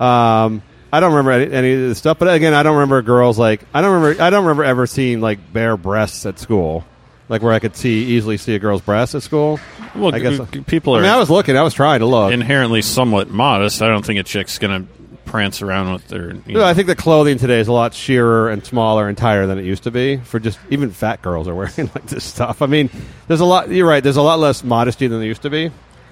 Um, I don't remember any, any of this stuff, but again, I don't remember girls like I don't remember. I don't remember ever seeing like bare breasts at school, like where I could see easily see a girl's breasts at school. Well, I guess g- people I are mean, I was looking. I was trying to look. inherently somewhat modest. I don't think a chick's gonna prance around with their. You No, know, I think the clothing today is a lot sheerer and smaller and tighter than it used to be. For just even fat girls are wearing like this stuff. I mean, there's a lot. You're right. There's a lot less modesty than there used to be.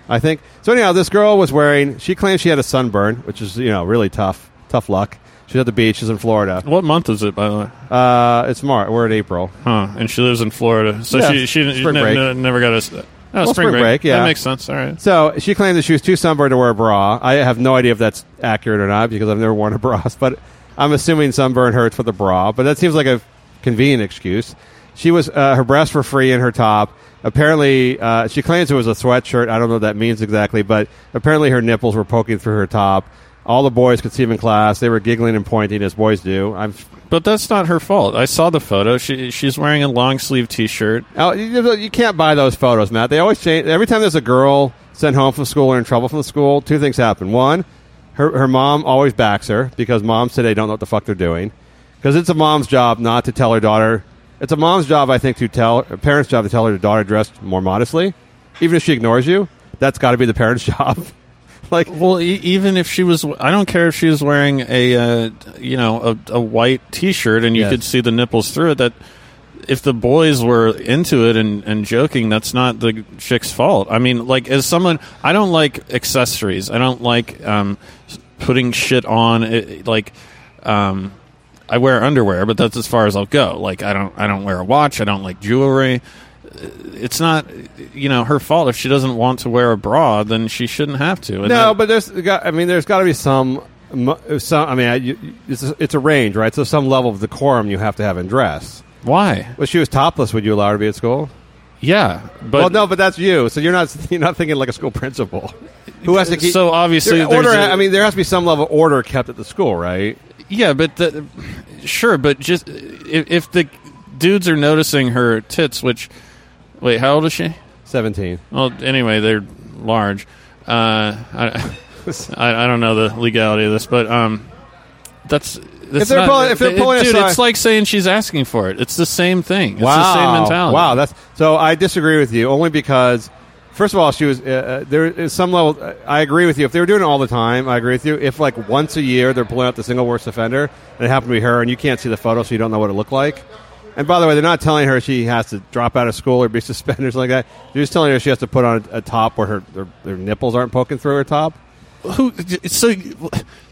I think. So anyhow, this girl was wearing. She claimed she had a sunburn, which is you know really tough. Tough luck. She's at the beach. She's in Florida. what month is it, by the way? Uh, it's March. We're in April. Huh? And she lives in Florida, so Yeah, she she, she ne- ne- never got a. Oh, Well, spring, spring break, yeah. that makes sense. All right. So she claimed that she was too sunburned to wear a bra. I have no idea if that's accurate or not because I've never worn a bra. But I'm assuming sunburn hurts for the bra. But that seems like a convenient excuse. She was uh, her breasts were free in her top. Apparently, uh, she claims it was a sweatshirt. I don't know what that means exactly, but apparently her nipples were poking through her top. All the boys could see them in class. They were giggling and pointing as boys do. I'm But that's not her fault. I saw the photo. She she's wearing a long sleeve t shirt. Oh, you, you can't buy those photos, Matt. They always change. Every time there's a girl sent home from school or in trouble from the school, two things happen. One, her, her mom always backs her because moms today don't know what the fuck they're doing. Because it's a mom's job not to tell her daughter. It's a mom's job, I think, to tell a parent's job to tell her daughter dressed more modestly. Even if she ignores you, that's got to be the parent's job. like, Well, e- even if she was, I don't care if she was wearing a uh, you know a, a white t shirt and you Yes. could see the nipples through it. That if the boys were into it and, and joking, that's not the chick's fault. I mean, like as someone, I don't like accessories. I don't like um, putting shit on. It, like, um, I wear underwear, but that's as far as I'll go. Like, I don't, I don't wear a watch. I don't like jewelry. It's not, you know, her fault if she doesn't want to wear a bra. Then she shouldn't have to. And no, that- but there's got. I mean, there's got to be some. Some. I mean, I, you, it's a, it's a range, right? So some level of decorum you have to have in dress. why? Well, she was topless. Would you allow her to be at school? Yeah, but well, no, but that's you. So you're not you're not thinking like a school principal who has to uh, keep. So obviously There- there's order. a- I mean, there has to be some level of order kept at the school, right? Yeah, but the, sure, but just if, if the dudes are noticing her tits, which wait, how old is she? Seventeen. Well, anyway, they're large. Uh, I, I I don't know the legality of this, but um, that's. that's they're not- pulling- if they're it- pulling dude, aside- it's like saying she's asking for it. It's the same thing. It's wow. the same mentality. Wow. That's so. I disagree with you only because First of all, she was uh, uh, there is some level. uh, I agree with you. If they were doing it all the time, I agree with you. If like once a year they're pulling out the single worst offender, and it happened to be her, and you can't see the photo, so you don't know what it looked like. And by the way, they're not telling her she has to drop out of school or be suspended or something like that. They're just telling her she has to put on a, a top where her, her her nipples aren't poking through her top. Who? So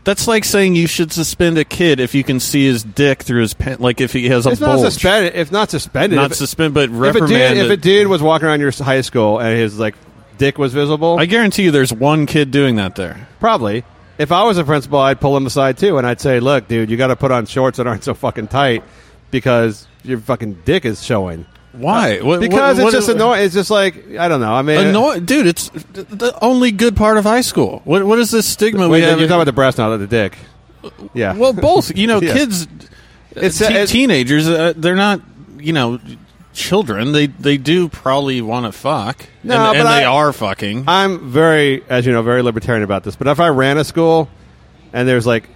that's like saying you should suspend a kid if you can see his dick through his pant, like if he has a It's bulge. not suspended. If not suspended, Not if, suspend, but if a dude if a dude was walking around your high school and his like dick was visible, I guarantee you, there's one kid doing that there. Probably. If I was a principal, I'd pull him aside too, and I'd say, "Look, dude, you got to put on shorts that aren't so fucking tight because your fucking dick is showing." Why? Uh, what- Because what- it's what- just annoying. It's just like I don't know. I mean, Annoy- uh, dude, it's the only good part of high school. What what is this stigma Wait, we have? you're talking about the breast, not the dick. Uh, yeah. well, both. You know, Yeah. kids, It's- te- it's- teenagers. Uh, they're not. You know, children. They they do probably want to fuck. No, and, but and they I- are fucking. I'm very, as you know, very libertarian about this. But if I ran a school and there's like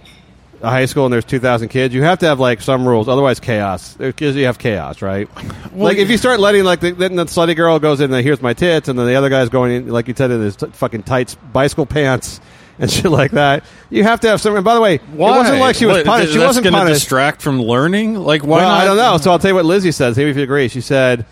a high school and there's 2,000 kids, you have to have like some rules. Otherwise, chaos. Because you have chaos, right? like if you start letting like the, then the slutty girl goes in and here's my tits, and then the other guy's going in, like you said, in his t- fucking tights, bicycle pants. And shit like that. You have to have some. And by the way, Why? it wasn't like she was What, punished. She wasn't gonna punished. distract from learning. Like why well, not? I don't know. So I'll tell you what Lizzie says. Maybe if you agree. She said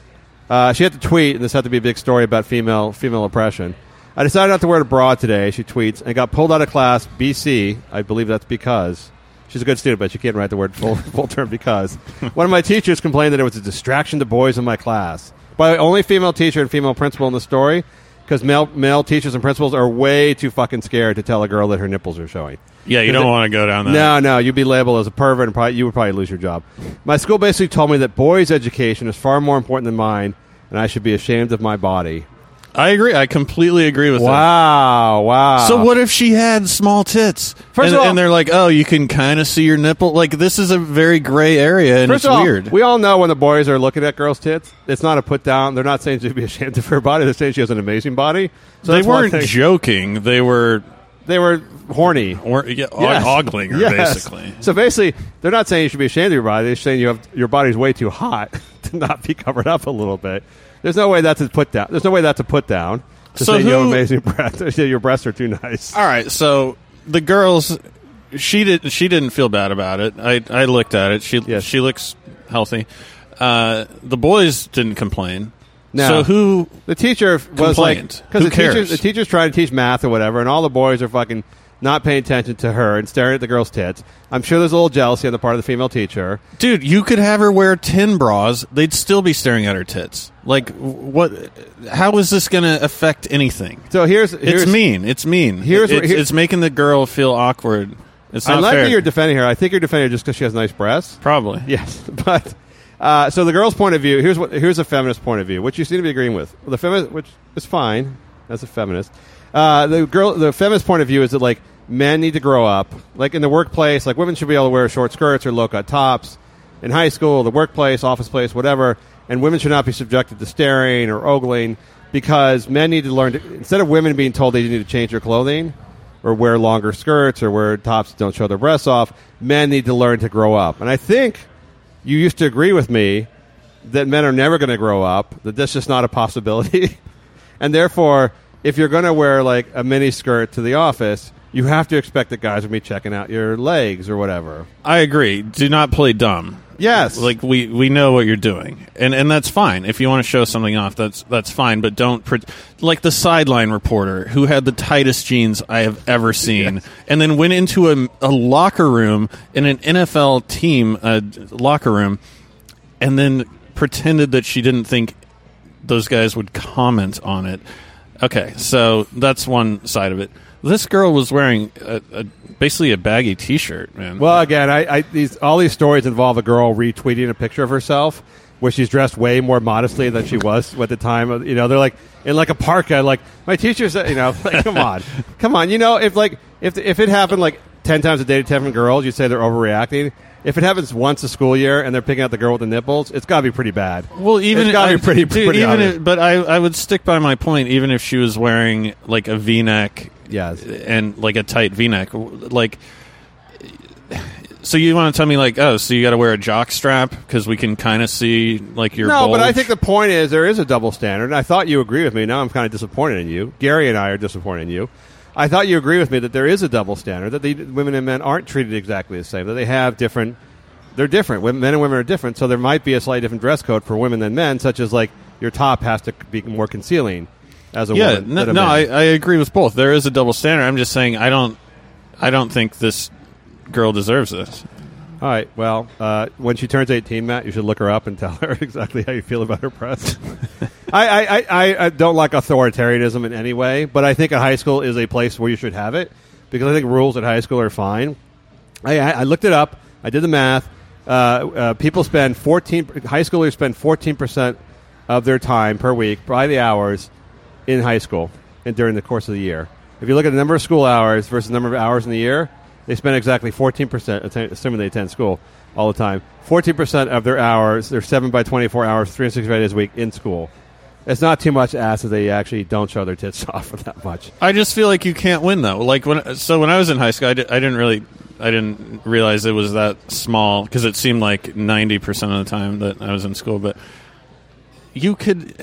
uh, she had to tweet, and this had to be a big story about female female oppression. I decided not to wear a bra today. She tweets and got pulled out of class. BC. I believe that's because she's a good student, but she can't write the word full full term because one of my teachers complained that it was a distraction to boys in my class. By the way, only female teacher and female principal in the story. Because male male teachers and principals are way too fucking scared to tell a girl that her nipples are showing. yeah, you don't want to go down that. No, no, you'd be labeled as a pervert, and probably, you would probably lose your job. My school basically told me that boys' education is far more important than mine, and I should be ashamed of my body. I agree. I completely agree with that. Wow, wow. So what if she had small tits? First and, of all- and they're like, "Oh, you can kind of see your nipple." Like this is a very gray area, and First it's of all, weird. we all know when the boys are looking at girls' tits, it's not a put down. They're not saying she should be ashamed of her body. They're saying she has an amazing body. So they that's one weren't thing. joking. They were they were horny. or yeah, Yes. ogling her Yes. basically. So basically, they're not saying you should be ashamed of your body. They're saying you have your body's way too hot to not be covered up a little bit. There's no way that's a put down. There's no way that's a put down. To So say you have who- amazing breasts. your breasts are too nice. All right, so the girls, she did. She didn't feel bad about it. I I looked at it. She Yes. she looks healthy. Uh, the boys didn't complain. No. So who? The teacher was like because the teacher cares? the teacher's trying to teach math or whatever, and all the boys are fucking not paying attention to her and staring at the girl's tits. I'm sure there's a little jealousy on the part of the female teacher. Dude, you could have her wear ten bras; they'd still be staring at her tits. Like, what? How is this going to affect anything? So here's, here's it's mean. It's mean. here's it's, here- it's making the girl feel awkward. It's I not like fair. that you're defending her. I think you're defending her just because she has nice breasts. Probably. Yes, but uh, so the girl's point of view here's what here's a feminist point of view, which you seem to be agreeing with. The feminist, which is fine as a feminist. Uh, the girl, the feminist point of view is that like men need to grow up, like in the workplace, like women should be able to wear short skirts or low cut tops. In high school, the workplace, office place, whatever, and women should not be subjected to staring or ogling because men need to learn to, instead of women being told they need to change their clothing or wear longer skirts or wear tops that don't show their breasts off, men need to learn to grow up. And I think you used to agree with me that men are never going to grow up, that that's just not a possibility. and therefore, if you're going to wear like a mini skirt to the office, you have to expect that guys will be checking out your legs or whatever. I agree. Do not play dumb. Yes. Like we, we know what you're doing, and and that's fine. If you want to show something off, that's that's fine. But don't pre- like the sideline reporter who had the tightest jeans I have ever seen, and then went into a, a locker room in an NFL team uh, locker room, and then pretended that she didn't think those guys would comment on it. Okay, so that's one side of it. This girl was wearing a, a, basically a baggy T-shirt, man. Well, again, I, I these all these stories involve a girl retweeting a picture of herself where she's dressed way more modestly than she was at the time. Of, you know, they're like in like a parka. Like my teacher said, you know, like come on, come on. You know, if like if if it happened like ten times a day to ten different girls, you'd say they're overreacting. If it happens once a school year and they're picking out the girl with the nipples, it's got to be pretty bad. Well, even It's gotta be pretty- dude, pretty even if, but I, I would stick by my point. Even if she was wearing like a V-neck Yes. and like a tight V-neck, like So you want to tell me like, oh, so you got to wear a jock strap because we can kind of see like your no, but I think the point is there is a double standard. And I thought you agree with me. Now I'm kind of disappointed in you. Gary and I are disappointed in you. I thought you agree with me that there is a double standard that the women and men aren't treated exactly the same. That they have different. They're different. Women, men and women are different. So there might be a slightly different dress code for women than men, such as like your top has to be more concealing as a yeah, woman. no, than no. I, I agree with both. There is a double standard. I'm just saying I don't, I don't think this girl deserves this. All right. Well, uh, when she turns 18, Matt, you should look her up and tell her exactly how you feel about her breasts. I, I, I- I, don't like authoritarianism in any way, but I think a high school is a place where you should have it because I think rules at high school are fine. I, I, I looked it up. I did the math. Uh, uh, people spend 14, high schoolers spend 14% of their time per week, by the hours, in high school and during the course of the year. If you look at the number of school hours versus the number of hours in the year, they spend exactly 14%, atten- assuming they attend school all the time. 14% of their hours, they're 7 by 24 hours, 365 days a week in school. It's not too much ask that they actually don't show their tits off for that much. I just feel like you can't win though. Like when so when I was in high school, I, di- I didn't really I didn't realize it was that small because it seemed like ninety percent of the time that I was in school. But you could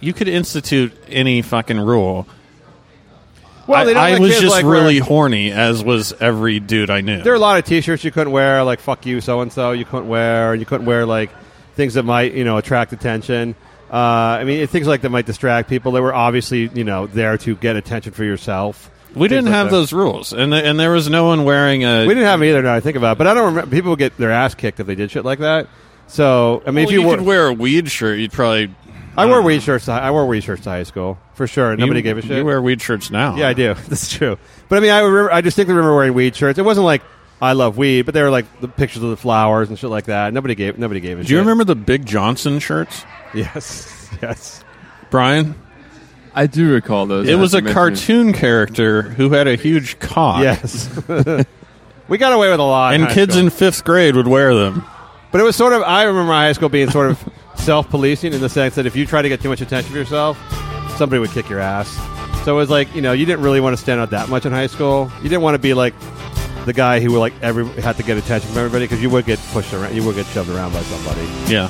you could institute any fucking rule. Well, they don't I, I let was kids, just like, really wear- horny, as was every dude I knew. There are a lot of T-shirts you couldn't wear, like "fuck you, so and so." You couldn't wear, you couldn't wear like things that might, you know, attract attention. Uh, I mean, things like that might distract people. They were obviously, you know, there to get attention for yourself. we didn't like have that. those rules, and the, and there was no one wearing a. We didn't have them either. Now I think about, it. but I don't remember. People would get their ass kicked if they did shit like that. So I mean, Well, if you, you, could wear a weed shirt, you'd probably. I don't wore um, weed shirts. To, I wore weed shirts to high school for sure. Nobody you, gave a shit. You wear weed shirts now. Yeah, I do. That's true. But I mean, I remember. I distinctly remember wearing weed shirts. It wasn't like I love weed, but they were like the pictures of the flowers and shit like that. Nobody gave. Nobody gave a shit. Do you remember the Big Johnson shirts, Yes. Yes. Brian? I do recall those. It was that a you mention cartoon character who had a huge cock. Yes. we got away with a lot. And in high kids school. in fifth grade would wear them. But it was sort of. I remember high school being sort of self-policing in the sense that if you try to get too much attention for yourself, somebody would kick your ass. So it was like you know you didn't really want to stand out that much in high school. You didn't want to be like the guy who would like every had to get attention from everybody because you would get pushed around. You would get shoved around by somebody. Yeah.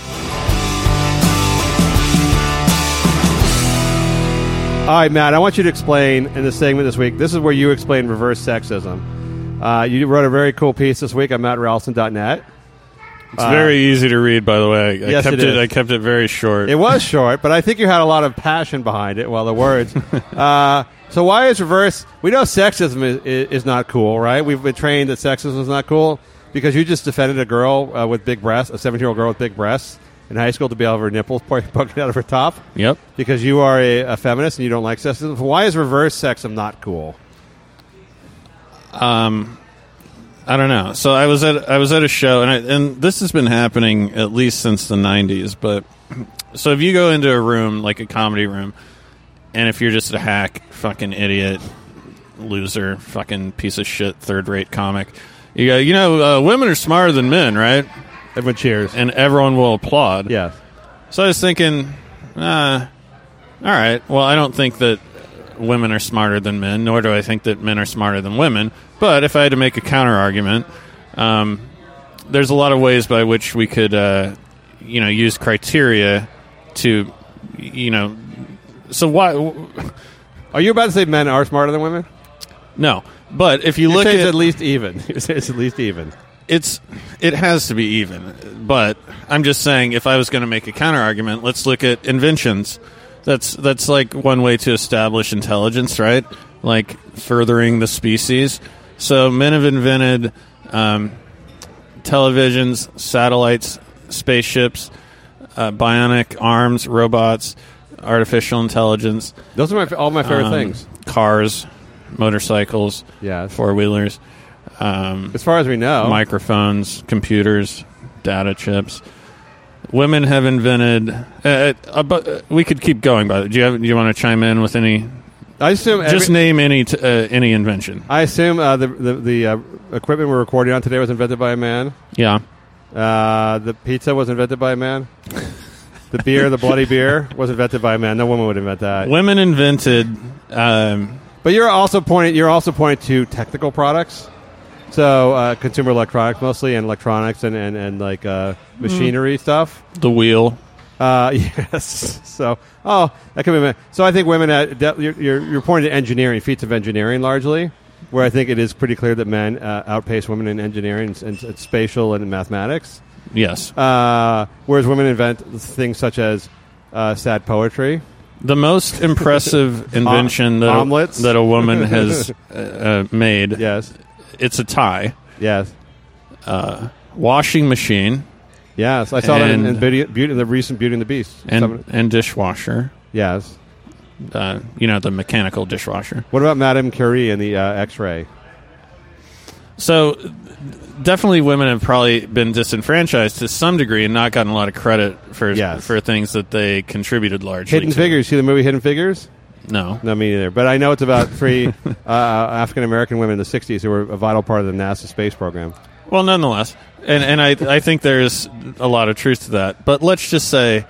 All right, Matt. I want you to explain in this segment this week. This is where you explain reverse sexism. Uh, you wrote a very cool piece this week on MattRalston.net. It's very easy to read, by the way. I yes, kept it is. I kept it very short. It was short, but I think you had a lot of passion behind it. Well, the words. uh, so why is reverse? We know sexism is, is, is not cool, right? We've been trained that sexism is not cool because you just defended a girl uh, with big breasts, a seventeen-year-old girl with big breasts in high school to be able to have her nipples poking out of her top yep. because you are a, a feminist and you don't like sexism. Why is reverse sexism not cool? I don't know. So I was at I was at a show, and I, and this has been happening at least since the '90s. But so if you go into a room like a comedy room, and if you're just a hack, fucking idiot, loser, fucking piece of shit, third rate comic, you go, you know, uh, women are smarter than men, right? Everyone cheers. And everyone will applaud. Yeah. So I was thinking, uh, all right. Well, I don't think that women are smarter than men, nor do I think that men are smarter than women. But if I had to make a counter argument, um, there's a lot of ways by which we could, uh, you know, use criteria to, you know. So why? Are you about to say men are smarter than women? No, but if you You look at it's at least even. It's at least even. it's it has to be even but i'm just saying if i was going to make a counter argument let's look at inventions that's that's like one way to establish intelligence right like furthering the species so men have invented um, televisions satellites spaceships uh, bionic arms robots artificial intelligence Those are my, all my favorite um, things. cars motorcycles Yes. four wheelers um, As far as we know. microphones, computers, data chips. Women have invented. Uh, uh, but uh, we could keep going. But do you have, do you want to chime in with any? I assume every, just name any t- uh, any invention. I assume uh, the the, the uh, equipment we're recording on today was invented by a man. Yeah, Uh, the pizza was invented by a man. The beer, the bloody beer, was invented by a man. No woman would invent that. women invented. Um, But you're also pointing. You're also pointing to technical products. So uh, consumer electronics mostly, and electronics and and, and like uh, machinery stuff. The wheel. Uh, yes. So, oh, that could be. So, I think women at de- you're, you're you're pointing to engineering, feats of engineering, largely, where I think it is pretty clear that men uh, outpace women in engineering and, and spatial and mathematics, Yes. uh, whereas women invent things such as uh, sad poetry. The most impressive invention that omelets? a, that a woman has uh, uh, made. Yes. It's a tie. Yes. Washing machine Yes. I saw that in, in And- Beauty, Beauty, the recent Beauty and the Beast. and and dishwasher. yes. Uh, you know the mechanical dishwasher. What about Madame Curie and the uh, X-ray? So definitely women have probably been disenfranchised to some degree and not gotten a lot of credit for Yes. for things that they contributed largely Hidden to. Figures. See the movie Hidden Figures? No. No, me neither. But I know it's about three uh, African American women in the '60s who were a vital part of the NASA space program. Well, nonetheless, and and I I think there's a lot of truth to that. But let's just say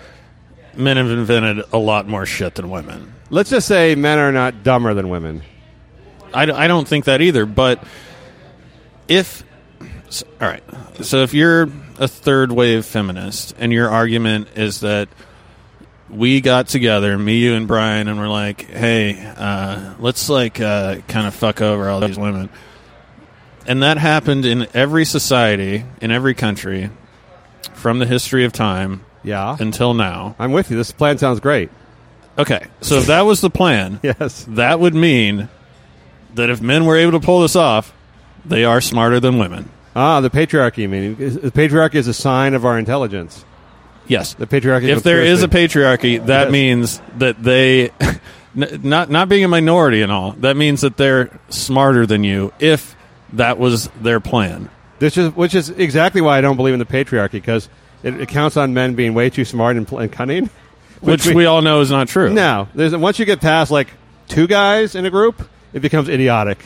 men have invented a lot more shit than women. Let's just say men are not dumber than women. I, I don't think that either. But if all right, so if you're a third wave feminist and your argument is that we got together, me, you, and Brian, and we're like, hey, uh, let's like uh, kind of fuck over all these women, and that happened in every society in every country from the history of time Yeah, until now. I'm with you. This plan sounds great. Okay, so if that was the plan, Yes. that would mean that if men were able to pull this off, they are smarter than women. Ah, the patriarchy. Meaning, the patriarchy is a sign of our intelligence. Yes. The patriarchy. If there is a conspiracy. patriarchy, that Yes. means that they, n- not not being a minority and all, that means that they're smarter than you. If that was their plan, This is which is exactly why I don't believe in the patriarchy because it, it counts on men being way too smart and, and cunning. which we all know is not true. No, there's once you get past like two guys in a group, it becomes idiotic.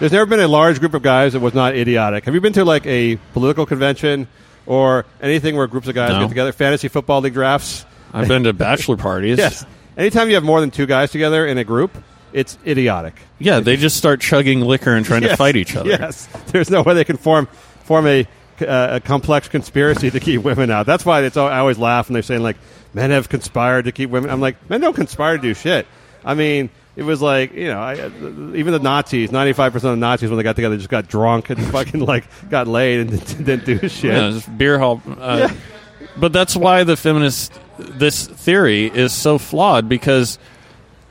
There's never been a large group of guys that was not idiotic. Have you been to like a political convention or anything where groups of guys No. get together? Fantasy football league drafts. I've been to bachelor parties. Yes. Anytime you have more than two guys together in a group, it's idiotic. Yeah, they just start chugging liquor and trying to fight each other. Yes, there's no way they can form form a, uh, a complex conspiracy to keep women out. That's why it's, I always laugh when they're saying like men have conspired to keep women. I'm like men don't conspire to do shit. I mean, it was like you know, I, uh, even the Nazis. Ninety five percent of the Nazis when they got together just got drunk and fucking like got laid and didn't do shit. Yeah, beer hall. Uh, But that's why the feminist this theory is so flawed because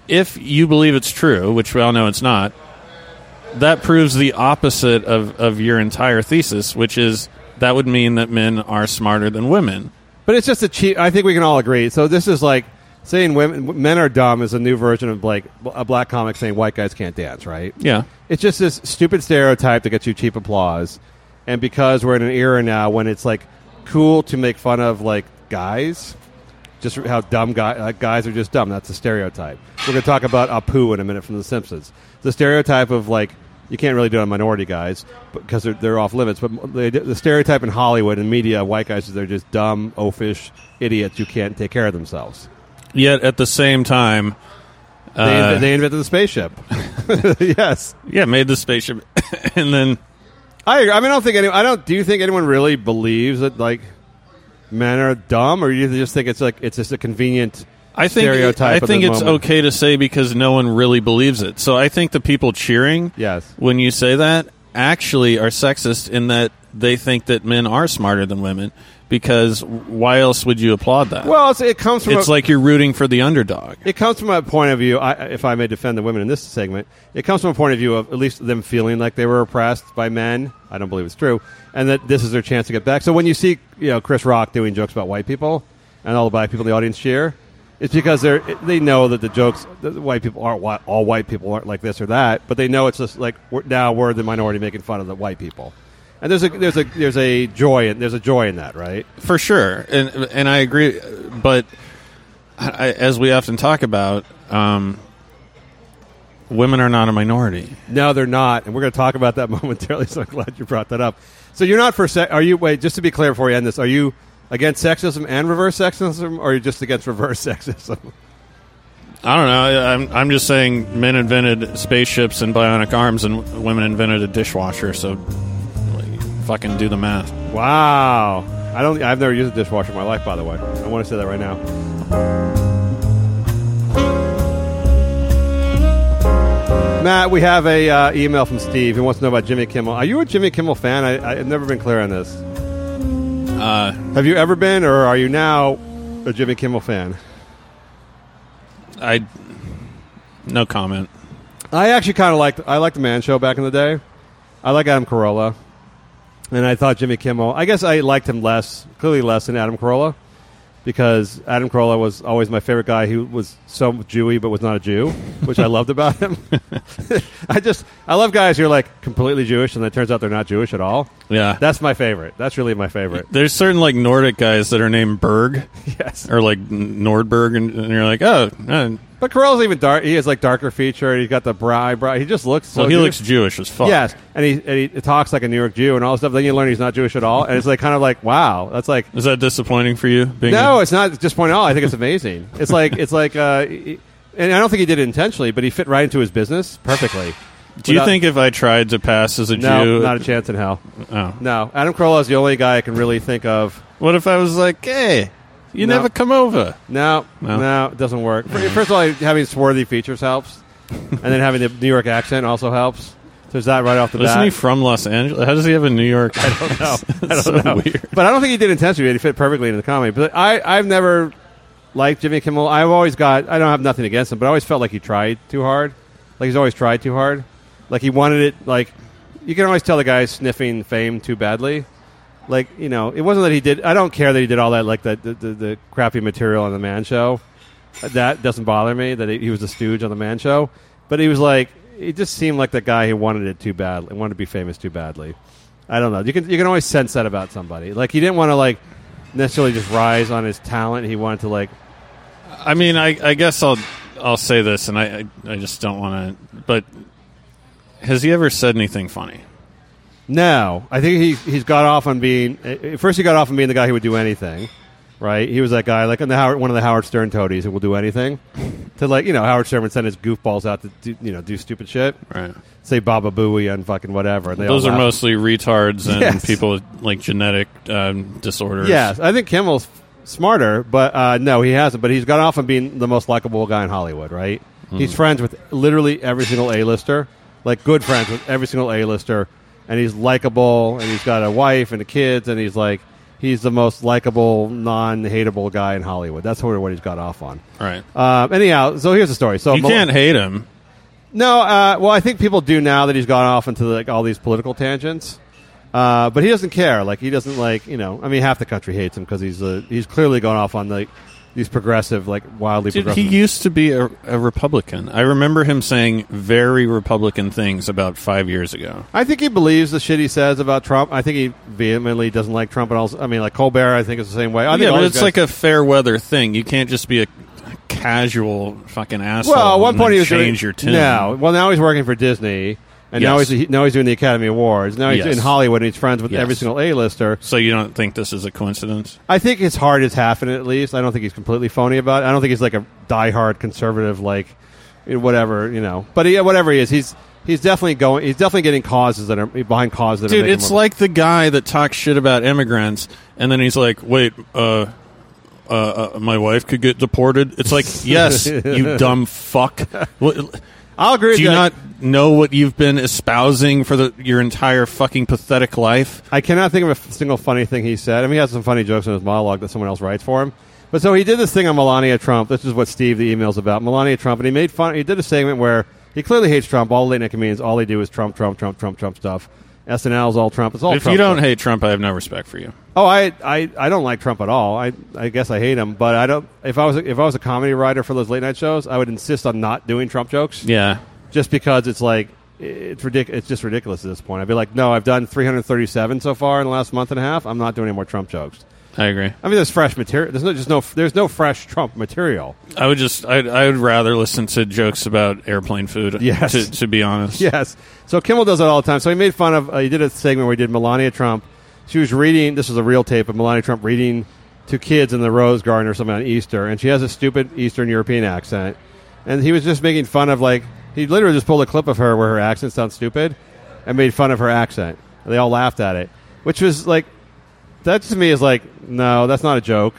if you believe it's true, which we all know it's not, that proves the opposite of, of your entire thesis, which is that would mean that men are smarter than women. But it's just a cheap. I think we can all agree. So this is like saying women men are dumb is a new version of like a black comic saying white guys can't dance, right? Yeah. It's just this stupid stereotype that gets you cheap applause. And because we're in an era now when it's like cool to make fun of like guys, just how dumb guy, like guys are just dumb. That's a stereotype. We're going to talk about Apu in a minute from The Simpsons. The stereotype of like you can't really do it on minority guys because they're, they're off limits. But the, the stereotype in Hollywood and media, white guys, is they're just dumb, oafish idiots who can't take care of themselves. Yet at the same time, They, uh, they invented the spaceship. yes. yeah, made the spaceship, and then I agree. I mean, I don't think any. I don't. Do you think anyone really believes that like men are dumb, or you just think it's like it's just a convenient I think stereotype? I think it's moment? okay to say because no one really believes it. So I think the people cheering Yes. when you say that actually are sexist in that they think that men are smarter than women because why else would you applaud that? Well, it's, it comes from it's a, like you're rooting for the underdog. it comes from a point of view. I, if I may defend the women in this segment, it comes from a point of view of at least them feeling like they were oppressed by men. I don't believe it's true, and that this is their chance to get back. So when you see you know Chris Rock doing jokes about white people, and all the black people in the audience cheer. It's because they're they know that the jokes that the white people aren't all white people aren't like this or that, but they know it's just like we're, now we're the minority making fun of the white people, and there's a there's a there's a joy in, there's a joy in that, right? For sure, and and I agree. But I, as we often talk about, um, women are not a minority. No, they're not, and we're going to talk about that momentarily. So I'm glad you brought that up. So you're not for se- are you? Wait, just to be clear before we end this, are you against sexism and reverse sexism, or are you just against reverse sexism? I don't know. I'm I'm just saying men invented spaceships and bionic arms, and women invented a dishwasher. So fucking do the math. Wow. I don't. I've never used a dishwasher in my life, by the way. I want to say that right now. Matt, we have a uh, email from Steve. He wants to know about Jimmy Kimmel. Are you a Jimmy Kimmel fan? I, I've never been clear on this. Uh, Have you ever been, or are you now a Jimmy Kimmel fan? I no comment. I actually kind of liked. I liked the Man Show back in the day. I like Adam Carolla, and I thought Jimmy Kimmel. I guess I liked him less, clearly less than Adam Carolla, because Adam Carolla was always my favorite guy. who was so Jewy but was not a Jew, which I loved about him. I just I love guys who are like completely Jewish, and then it turns out they're not Jewish at all. Yeah, That's my favorite. That's really my favorite. there's certain like Nordic guys that are named Berg yes, or like Nordberg, and, and you're like, oh, uh, but Carolla's even dark. He has like darker feature. He's got the brow. brow. He just looks. So well, he Jewish. looks Jewish as fuck. Yes, and he, and he talks like a New York Jew and all this stuff. Then you learn he's not Jewish at all, and it's like kind of like wow, that's like Is that disappointing for you? Being no, a- it's not disappointing at all. I think it's amazing. It's like it's like, uh, and I don't think he did it intentionally, but he fit right into his business perfectly. Do you without- think if I tried to pass as a No, Jew, not a chance in hell. oh. No, Adam Carolla is the only guy I can really think of. what if I was like, hey, you No. never come over? No, No. no, it doesn't work. First of all, having swarthy features helps, and then having the New York accent also helps. There's that right off the bat. Isn't bat. he from Los Angeles? How does he have a New York? I don't know. I don't know. Weird. But I don't think he did intentionally. He fit perfectly into the comedy. But I, I've never liked Jimmy Kimmel. I've always got. I don't have nothing against him, but I always felt like he tried too hard. Like he's always tried too hard. Like he wanted it. Like you can always tell the guy's sniffing fame too badly. Like you know, it wasn't that he did. I don't care that he did all that. Like the the, the, the crappy material on the Man Show. That doesn't bother me. That he, was a stooge on the Man Show. But he was like. It just seemed like the guy who wanted it too badly, wanted to be famous too badly. I don't know. You can you can always sense that about somebody. Like he didn't want to like necessarily just rise on his talent. He wanted to like I mean, I, I guess I'll I'll say this, and I, I just don't want to. But has he ever said anything funny? no. I think he he's got off on being first. He got off on being the guy who would do anything. Right? He was that guy like in the Howard, one of the Howard Stern toadies who will do anything. To like you know Howard Stern would send his goofballs out to do, you know do stupid shit. Right. Say Baba Booey and fucking whatever. And they Those all are laugh. mostly retards and Yes. people with like genetic um, disorders. Yes, I think Kimmel's smarter, but uh, no, he hasn't. But he's got off on being the most likable guy in Hollywood, right? He's friends with literally every single A-lister, like good friends with every single A-lister, and he's likable, and he's got a wife and the kids, and he's like he's the most likable, non-hateable guy in Hollywood. That's sort of what he's got off on. Right. Um, anyhow, so here's the story. So You Mal- can't hate him. no, uh, well, I think people do now that he's gone off into like all these political tangents. Uh, but he doesn't care. Like he doesn't like you know. I mean, half the country hates him because he's uh, he's clearly gone off on like these progressive, like wildly Dude, progressive. he used to be a, a Republican. I remember him saying very Republican things about five years ago. I think he believes the shit he says about Trump. I think he vehemently doesn't like Trump. And also, I mean, like Colbert, I think is the same way. I yeah, all but it's guys- like a fair weather thing. You can't just be a casual fucking asshole. well, at one and point he was change doing, your tune. No, well now he's working for Disney, and now he's now he's doing the Academy Awards. Now he's Yes. in Hollywood, and he's friends with Yes. every single A-lister. So you don't think this is a coincidence? I think his heart is half in it at least. I don't think he's completely phony about it. I don't think he's like a diehard conservative, like whatever you know. But he, whatever he is, he's he's definitely going. He's definitely getting causes that are behind causes that. Dude, it's like the guy that talks shit about immigrants, and then he's like, "Wait, uh, uh, uh, my wife could get deported." It's like, yes, you dumb fuck. I'll agree. with do you that. not know what you've been espousing for the, your entire fucking pathetic life? I cannot think of a f- single funny thing he said. I mean, he has some funny jokes in his monologue that someone else writes for him. But so he did this thing on Melania Trump. This is what Steve the email's about. Melania Trump, and he made fun. He did a segment where he clearly hates Trump. All late night comedians, all they do is Trump, Trump, Trump, Trump, Trump stuff. SNL's all Trump. It's all. Trump. If Trump you don't stuff. hate Trump, I have no respect for you. Oh, I, I, I don't like Trump at all. I, I guess I hate him, but I don't. If I was a, if I was a comedy writer for those late night shows, I would insist on not doing Trump jokes, Yeah, just because it's like it's ridic- It's just ridiculous at this point. I'd be like, no, I've done 337 so far in the last month and a half. I'm not doing any more Trump jokes. I agree. I mean, there's fresh material. There's no just no. There's no fresh Trump material. I would just, I'd, I would rather listen to jokes about airplane food. Yes. to, to be honest. Yes. So Kimmel does it all the time. So he made fun of. Uh, he did a segment where he did Melania Trump. She was reading. This was a real tape of Melania Trump reading to kids in the Rose Garden or something on Easter, and she has a stupid Eastern European accent. And he was just making fun of like he literally just pulled a clip of her where her accent sounds stupid, and made fun of her accent. And they all laughed at it. which was like that to me is like no, that's not a joke.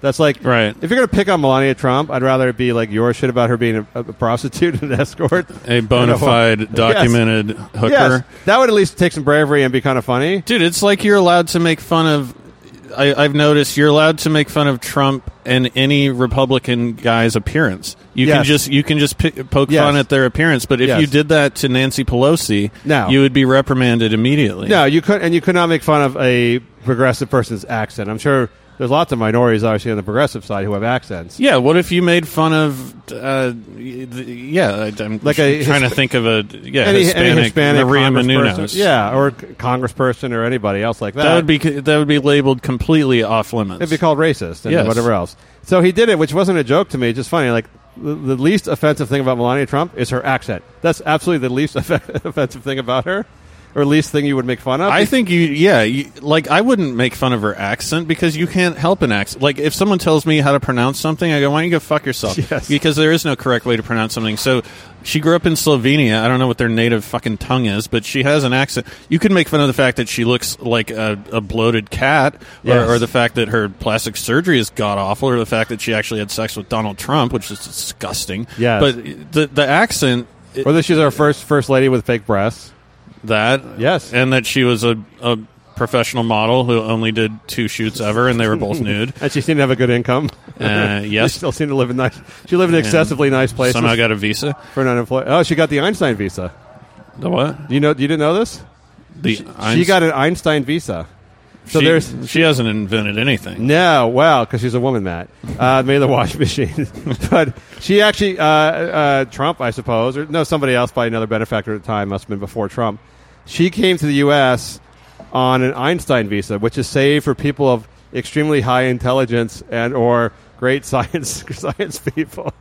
That's like Right. If you're gonna pick on Melania Trump, I'd rather it be like your shit about her being a, a prostitute and an escort. A bona fide, Yes. documented hooker. Yes, that would at least take some bravery and be kind of funny. Dude, it's like you're allowed to make fun of. I, I've noticed you're allowed to make fun of Trump and any Republican guy's appearance. You can just you can just pick, poke Yes. fun at their appearance, but if Yes. you did that to Nancy Pelosi, No. you would be reprimanded immediately. No, you could, and you could not make fun of a progressive person's accent. I'm sure there's lots of minorities, obviously, on the progressive side who have accents. Yeah, what if you made fun of? Uh, the- yeah, I, I'm Like a trying to think of a yeah Any, Hispanic, any Hispanic Maria Menounos. yeah, or congressperson or anybody else like that. that would be that would be labeled completely off limits. It'd be called racist and Yes. whatever else. So he did it, which wasn't a joke to me. Just funny. Like the, the least offensive thing about Melania Trump is her accent. That's absolutely the least offensive thing about her, or least thing you would make fun of. I think you, yeah, you, like I wouldn't make fun of her accent because you can't help an accent. Like if someone tells me how to pronounce something, I go, "Why don't you go fuck yourself?" Yes. Because there is no correct way to pronounce something. So she grew up in Slovenia. I don't know what their native fucking tongue is, but she has an accent. You could make fun of the fact that she looks like a, a bloated cat, or, Yes. or the fact that her plastic surgery is god awful, or the fact that she actually had sex with Donald Trump, which is disgusting. Yes. but the the accent. or that she's our first first lady with fake breasts. That Yes. and that she was a, a professional model who only did two shoots ever, and they were both nude. And she seemed to have a good income. Uh, she yes, still seemed to live in nice. She lived in excessively nice places somehow got a visa. for an unemployed. Oh, she got the Einstein visa. The what? You know, you didn't know this? The She got an Einstein visa. So she, there's she hasn't invented anything. No, well, because she's a woman, Matt. Uh, made the washing machine, but she actually uh, uh, Trump, I suppose, or no, somebody else, by another benefactor at the time, must have been before Trump. She came to the U.S. on an Einstein visa, which is saved for people of extremely high intelligence and or great science science people.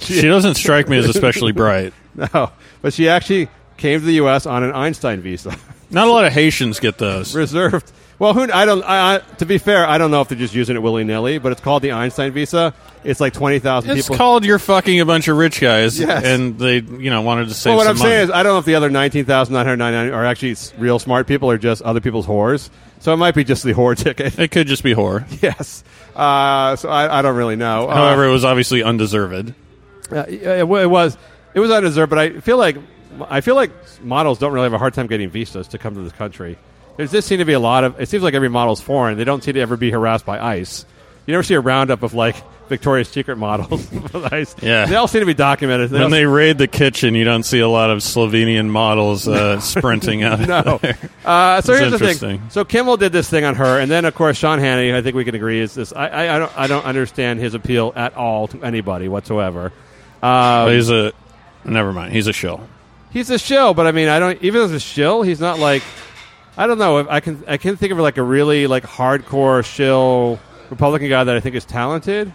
She doesn't strike me as especially bright. No, but she actually came to the U.S. on an Einstein visa, Not a lot of Haitians get those. reserved. Well, who I don't. I, I, to be fair, I don't know if they're just using it willy nilly, but it's called the Einstein visa. It's like twenty thousand It's people. called you're fucking a bunch of rich guys, Yes. and they you know wanted to save. well, what some I'm saying is, I don't know if the other nineteen thousand nine hundred ninety nine are actually s- real smart people or just other people's whores. So it might be just the whore ticket. it could just be whore. yes. Uh, so I, I don't really know. Uh, However, it was obviously undeserved. Uh, it, wa- it was it was undeserved, but I feel like I feel like models don't really have a hard time getting visas to come to this country. There just seem to be a lot of. It seems like every model's foreign. They don't seem to ever be harassed by ICE. You never see a roundup of like Victoria's Secret models with ICE. Yeah. they all seem to be documented. They When all- they raid the kitchen, you don't see a lot of Slovenian models uh, sprinting out. of no. there. Uh, so here's the thing. So Kimmel did this thing on her, and then of course Sean Hannity. I think we can agree is this. I, I, I don't I don't understand his appeal at all to anybody whatsoever. Um, he's a never mind. He's a shill. he's a shill, but I mean, I don't even as a shill, he's not like I don't know. If I can I can think of like a really like hardcore shill Republican guy that I think is talented,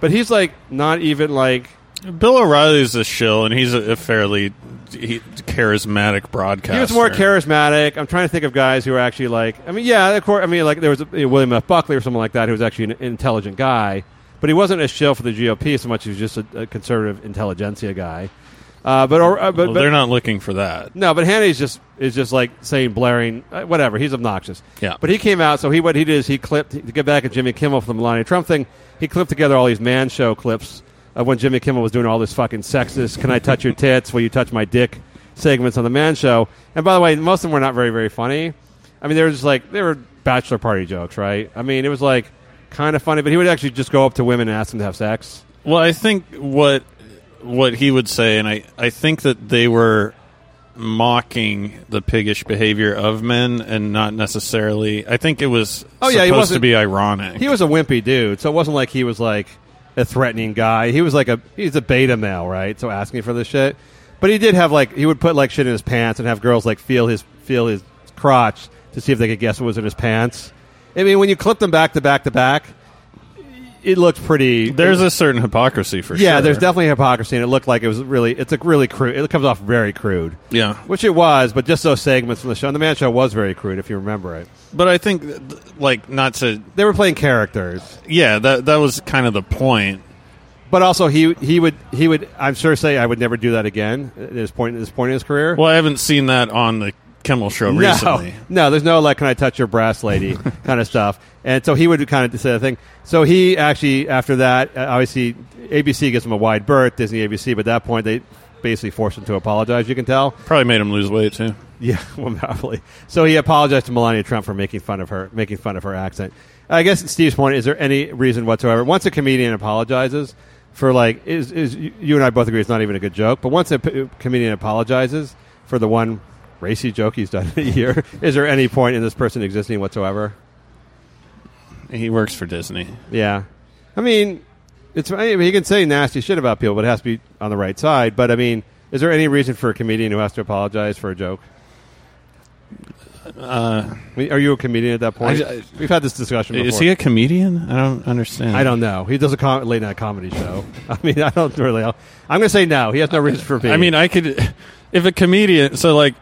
but he's like not even like Bill O'Reilly's a shill, and he's a, a fairly he, charismatic broadcaster. he was more charismatic. I'm trying to think of guys who are actually like I mean, yeah, of course. I mean, like there was a, William F. Buckley or someone like that who was actually an intelligent guy, but he wasn't a shill for the GOP so much. as He was just a, a conservative intelligentsia guy. Uh, but, or, uh, but, Well, but they're not looking for that. No, but Hannity's just is just like saying blaring uh, whatever. He's obnoxious. Yeah. But he came out. So he what he did is he clipped to get back at Jimmy Kimmel for the Melania Trump thing. He clipped together all these man show clips of when Jimmy Kimmel was doing all this fucking sexist "Can I touch your tits? Will you touch my dick?" segments on the man show. And by the way, most of them were not very very funny. I mean, they were just like they were bachelor party jokes, right? I mean, it was like kind of funny, but he would actually just go up to women and ask them to have sex. Well, I think what what he would say, and I, I think that they were mocking the piggish behavior of men and not necessarily. I think it was Oh, yeah, he supposed to wasn't- be ironic. He was a wimpy dude, so it wasn't like he was like a threatening guy. He was like a he's a beta male, right? So asking for this shit. But he did have like he would put like shit in his pants and have girls like feel his feel his crotch to see if they could guess what was in his pants. I mean, when you clip them back to back to back, it looked pretty. There's a certain hypocrisy for sure. yeah, there's definitely hypocrisy, and it looked like it was really. It's like really crude. It comes off very crude, yeah. which it was. But just those segments from the show, and the man show was very crude, if you remember it. But I think, like, not to. They were playing characters. Yeah, that that was kind of the point. But also, he he would he would I'm sure say I would never do that again at this point at this point in his career. Well, I haven't seen that on the Kimmel show no, recently. no, there's no like, can I touch your breast, lady, kind of stuff. And so he would kind of say the thing. So he actually, after that, uh, obviously, ABC gives him a wide berth, Disney ABC, but at that point, they basically forced him to apologize, you can tell. Probably made him lose weight too. Yeah, well, probably. So he apologized to Melania Trump for making fun of her, making fun of her accent. I guess Steve's point is there any reason whatsoever? Once a comedian apologizes for like, is, is you and I both agree it's not even a good joke, but once a p- comedian apologizes for the one racy joke he's done in a year, is there any point in this person existing whatsoever? He works for Disney. Yeah, I mean, it's I mean, he can say nasty shit about people, but it has to be on the right side. But I mean, is there any reason for a comedian who has to apologize for a joke? Uh, I mean, are you a comedian at that point? I- I- We've had this discussion. Before. is he a comedian? I don't understand. I don't know. He does a com- late night comedy show. I mean, I don't really. I'm going to say no. He has no reason for being. I mean, I could. If a comedian, so like,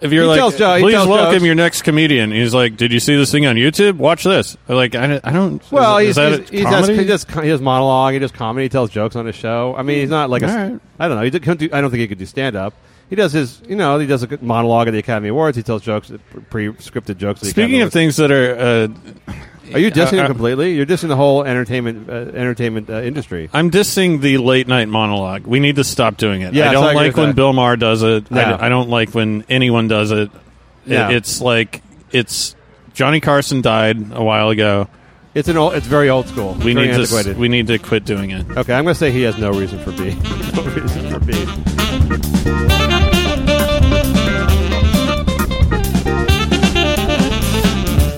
if you're He like, tells jo- he please tells welcome jokes. your next comedian. He's like, did you see this thing on YouTube? Watch this. I'm like, I, don't- I don't. well, is, he's, that he's, a he, does, comedy? he does he does monologue. He does comedy. He tells jokes on his show. I mean, he's not like a. All right. I don't know. He couldn't do, I don't think he could do stand up. He does his, you know, he does a good monologue at the Academy Awards. He tells jokes, pre-scripted jokes. At the Academy Speaking of Awards. things that are, uh, are you dissing uh, him completely? You're dissing the whole entertainment uh, entertainment uh, industry. I'm dissing the late night monologue. We need to stop doing it. Yes, I don't like when that. Bill Maher does it. No. I, I don't like when anyone does it. It- No. It's like it's Johnny Carson died a while ago. It's an old, it's very old school. We need to antiquated. s- we need to quit doing it. Okay, I'm going to say he has no reason for being. no reason for being.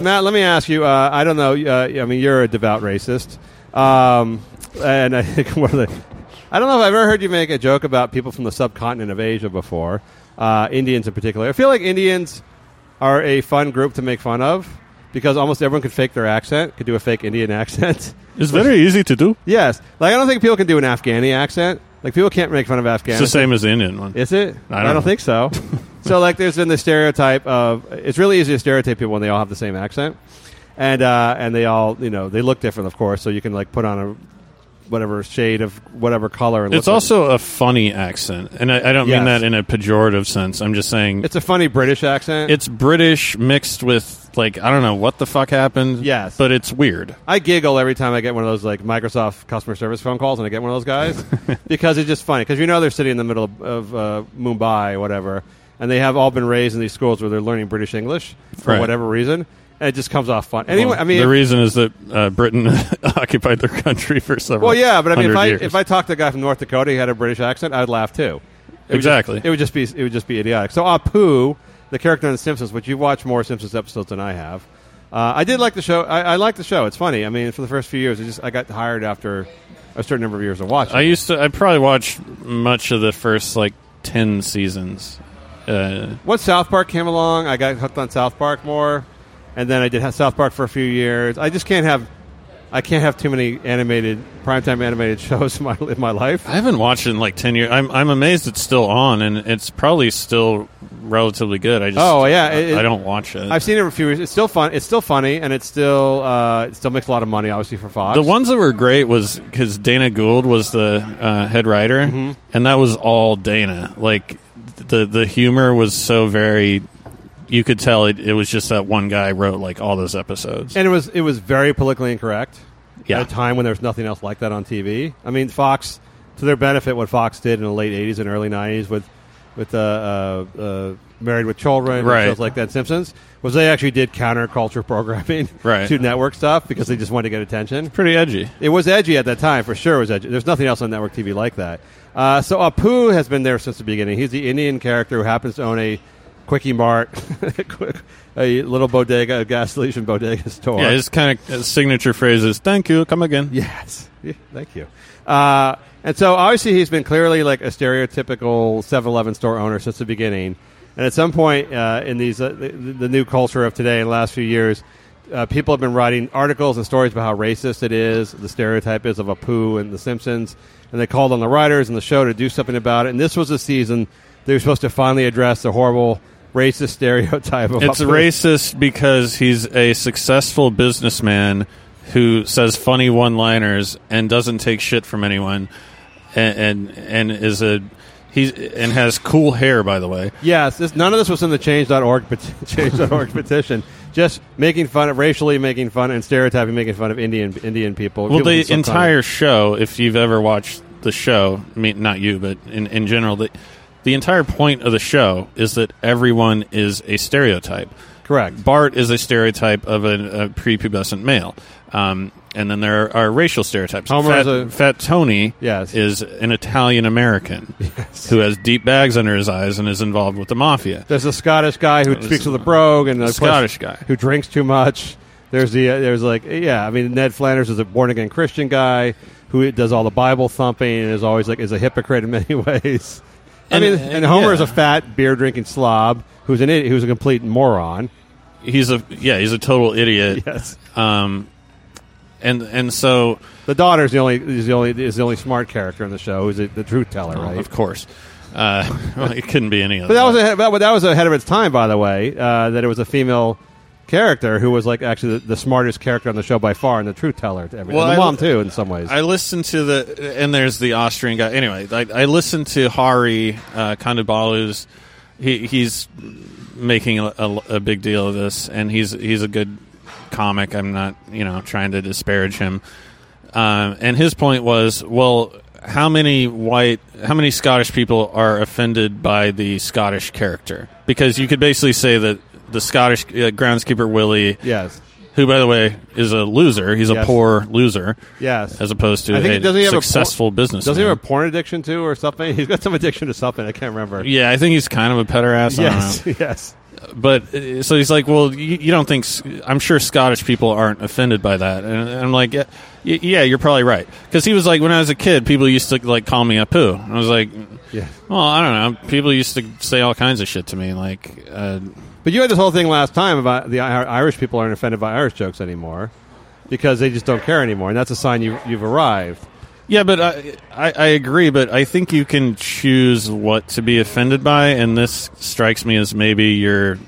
Matt, let me ask you. Uh, I don't know. Uh, I mean, you're a devout racist, um, and I think one of the. I don't know if I've ever heard you make a joke about people from the subcontinent of Asia before, uh, Indians in particular. I feel like Indians are a fun group to make fun of because almost everyone could fake their accent, could do a fake Indian accent. It's very easy to do. Yes, like I don't think people can do an Afghani accent. Like people can't make fun of It's the same as the Indian one. Is it? I don't know. think so. so like, there's been the stereotype of it's really easy to stereotype people when they all have the same accent, and uh, and they all you know they look different, of course. So you can like put on a whatever shade of whatever color. And It's look like- also a funny accent, and I, I don't Yes. mean that in a pejorative sense. I'm just saying it's a funny British accent. it's British mixed with like I don't know what the fuck happened. Yes. but it's weird. I giggle every time I get one of those like Microsoft customer service phone calls, and I get one of those guys because it's just funny. Because you know they're sitting in the middle of, of uh, Mumbai or whatever, and they have all been raised in these schools where they're learning British English for Right. whatever reason, and it just comes off fun. Anyway, I mean, the reason is that uh, Britain occupied their country for several. well, yeah, but I mean, if hundred I years. if I talked to a guy from North Dakota, he had a British accent, I'd laugh too. It would Exactly. just- it would just be it would just be idiotic. So Apu, the character in The Simpsons, which you've watched more Simpsons episodes than I have. Uh, I did like the show. I, I like the show. It's funny. I mean, for the first few years, I just I got hired after a certain number of years of watching. I used to. I probably watched much of the first like ten seasons. Uh, Once South Park came along, I got hooked on South Park more, and then I did have South Park for a few years. I just can't have, I can't have too many animated primetime animated shows in my in my life. I haven't watched it in like ten years. I'm I'm amazed it's still on, and it's probably still relatively good. I just Oh, yeah, I, it- I don't watch it. I've seen it for a few years. It's still fun. It's still funny, and it's still uh, it still makes a lot of money, obviously for Fox. the ones that were great was because Dana Gould was the uh, head writer, Mm-hmm. and that was all Dana. Like the the humor was so very. You could tell it, it was just that one guy wrote like all those episodes. and it was it was very politically incorrect. Yeah. at a time when there was nothing else like that on TV. I mean, Fox, to their benefit, what Fox did in the late '80s and early '90s with with uh, uh, uh, Married with Children, and Right. shows like that, Simpsons, was they actually did counterculture programming Right. to network stuff because they just wanted to get attention. Pretty edgy. It was edgy at that time, for sure. It was edgy. There's nothing else on network TV like that. Uh, so Apu has been there since the beginning. He's the Indian character who happens to own a Quickie Mart, a little bodega, a gas station bodega store. Yeah, his kind of his signature phrase is "Thank you, come again." Yes. Yeah, thank you. Uh, and so obviously he's been clearly like a stereotypical 7-Eleven store owner since the beginning. And at some point uh, in these uh, the, the new culture of today in the last few years, uh, people have been writing articles and stories about how racist it is, the stereotype is of Apu and The Simpsons, and they called on the writers and the show to do something about it. And this was a season they were supposed to finally address the horrible racist stereotype of It's racist because he's a successful businessman who says funny one-liners and doesn't take shit from anyone, and and, and is a He's and has cool hair, by the way. Yes, this, none of this was in the change.org, change.org petition. Just making fun of racially making fun and stereotyping, making fun of Indian Indian people. Well, People the entire show, if you've ever watched the show, I mean, not you, but in, in general, the, the entire point of the show is that everyone is a stereotype. correct. Bart is a stereotype of a, a prepubescent male. Um, and then there are racial stereotypes. Homer Fat, is a- Fat Tony Yes. is an Italian American who has deep bags under his eyes and is involved with the mafia. There's a Scottish guy who was speaks with a brogue, and a Scottish guy. who drinks too much. There's the uh, there's like yeah, I mean Ned Flanders is a born again Christian guy who does all the Bible thumping and is always like is a hypocrite in many ways. I mean, and and Homer is a fat beer drinking slob who's an idiot, who's a complete moron. He's a yeah, he's a total idiot. Yes, Um, and and so the daughter is the only is the only is the only smart character in the show. Who's the, the truth teller, right? of course, uh, well, it couldn't be any other. But that was ahead, but that was ahead of its time, by the way. Uh, that it was a female character who was like actually the, the smartest character on the show by far, and the truth teller. To everything. Well, the I- mom too, in some ways. I listened to the, and there's the Austrian guy. Anyway, I, I listened to Hari uh. He, he's making a, a, a big deal of this, and he's he's a good comic. I'm not, you know, trying to disparage him. Um, and his point was, well, how many white, how many Scottish people are offended by the Scottish character? Because you could basically say that the Scottish uh, groundskeeper Willie, yes, who by the way is a loser, he's a poor loser yes. as opposed to I think a doesn't he have a por- successful business. Does he have a porn addiction too, or something? He's got some addiction to something. I can't remember. yeah, I think he's kind of a pederast. I don't Yes, know. yes. But uh, so he's like, well, you, you don't think? I'm sure Scottish people aren't offended by that, and, and I'm like, yeah, yeah, you're probably right. Because he was like, when I was a kid, people used to like call me a poo. And I was like, Yeah. well, I don't know. People used to say all kinds of shit to me, like, uh, But you had this whole thing last time about the Irish people aren't offended by Irish jokes anymore because they just don't care anymore, and that's a sign you, you've arrived. Yeah, but I, I I agree. But I think you can choose what to be offended by, and this strikes me as maybe you're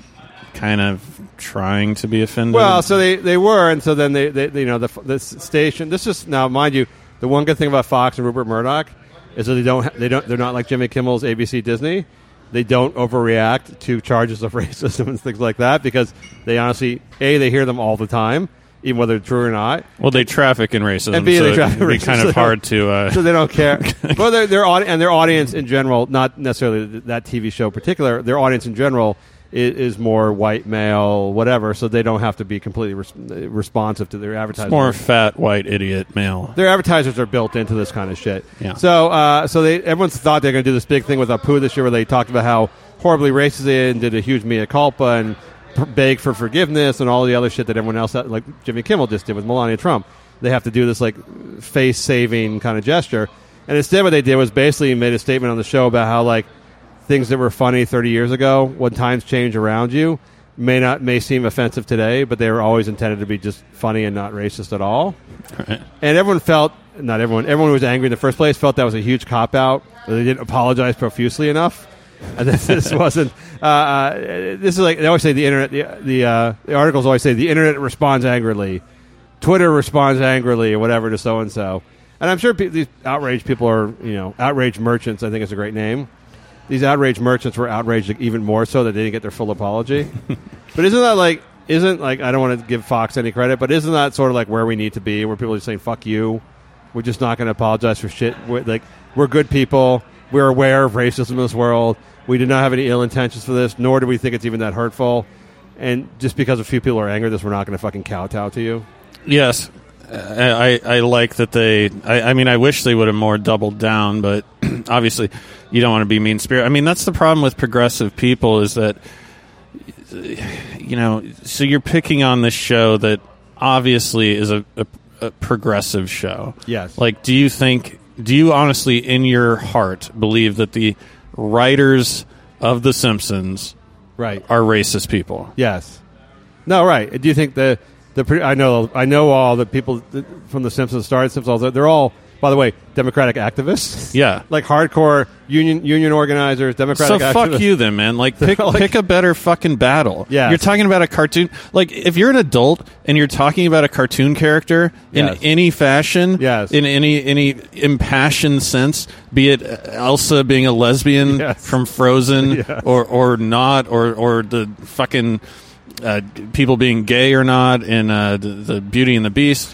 kind of trying to be offended. Well, so they, they were, and so then they, they, you know the the station. This is now, mind you, the one good thing about Fox and Rupert Murdoch is that they don't they don't they're not like Jimmy Kimmel's ABC Disney. They don't overreact to charges of racism and things like that because they honestly a they hear them all the time, even whether it's true or not. well, they traffic in racism, And B, so they traffic it'd be in kind racism. of hard to. Uh, so they don't care. well, their their and their audience in general, not necessarily that TV show in particular. Their audience in general is, is more white male, whatever. So they don't have to be completely res- responsive to their advertisers. it's more fat white idiot male. their advertisers are built into this kind of shit. Yeah. So, uh, so they everyone's thought they're going to do this big thing with Apu this year, where they talked about how horribly racist they and did a huge mea culpa and beg for forgiveness and all the other shit that everyone else, uh, like Jimmy Kimmel, just did with Melania Trump. They have to do this like face saving kind of gesture, and instead, what they did was basically made a statement on the show about how like things that were funny 30 years ago, when times change around you, may not may seem offensive today, but they were always intended to be just funny and not racist at all. Right. And everyone felt, not everyone, everyone who was angry in the first place felt that was a huge cop out. They didn't apologize profusely enough. This, this wasn't. Uh, uh, this is like they always say the internet. The the, uh, the articles always say the internet responds angrily, Twitter responds angrily, or whatever to so and so. And I'm sure pe- these outraged people are, you know, outraged merchants. I think is a great name. These outraged merchants were outraged even more so that they didn't get their full apology. but isn't that like? Isn't like I don't want to give Fox any credit, but isn't that sort of like where we need to be, where people are just saying "fuck you"? We're just not going to apologize for shit. We're, like we're good people. We're aware of racism in this world. We did not have any ill intentions for this, nor do we think it's even that hurtful. And just because a few people are angry at this, we're not going to fucking kowtow to you. Yes, I, I I like that they. I, I mean, I wish they would have more doubled down, but obviously, you don't want to be mean spirit. I mean, that's the problem with progressive people is that you know. So you're picking on this show that obviously is a, a, a progressive show. Yes. Like, do you think? Do you honestly, in your heart, believe that the writers of The Simpsons Right. are racist people? Yes. No, right. Do you think the the I know I know all the people from the Simpsons started Simpsons. They're all By the way, Democratic activists. Yeah. like hardcore union union organizers, Democratic. So activists. fuck you then, man. Like pick Like- pick a better fucking battle. Yeah, You're talking about a cartoon. Like if you're an adult and you're talking about a cartoon character in Yes. any fashion, Yes. in any any impassioned sense, be it Elsa being a lesbian Yes. from Frozen Yes. or or not, or or the fucking uh, people being gay or not in uh, the, the Beauty and the Beast.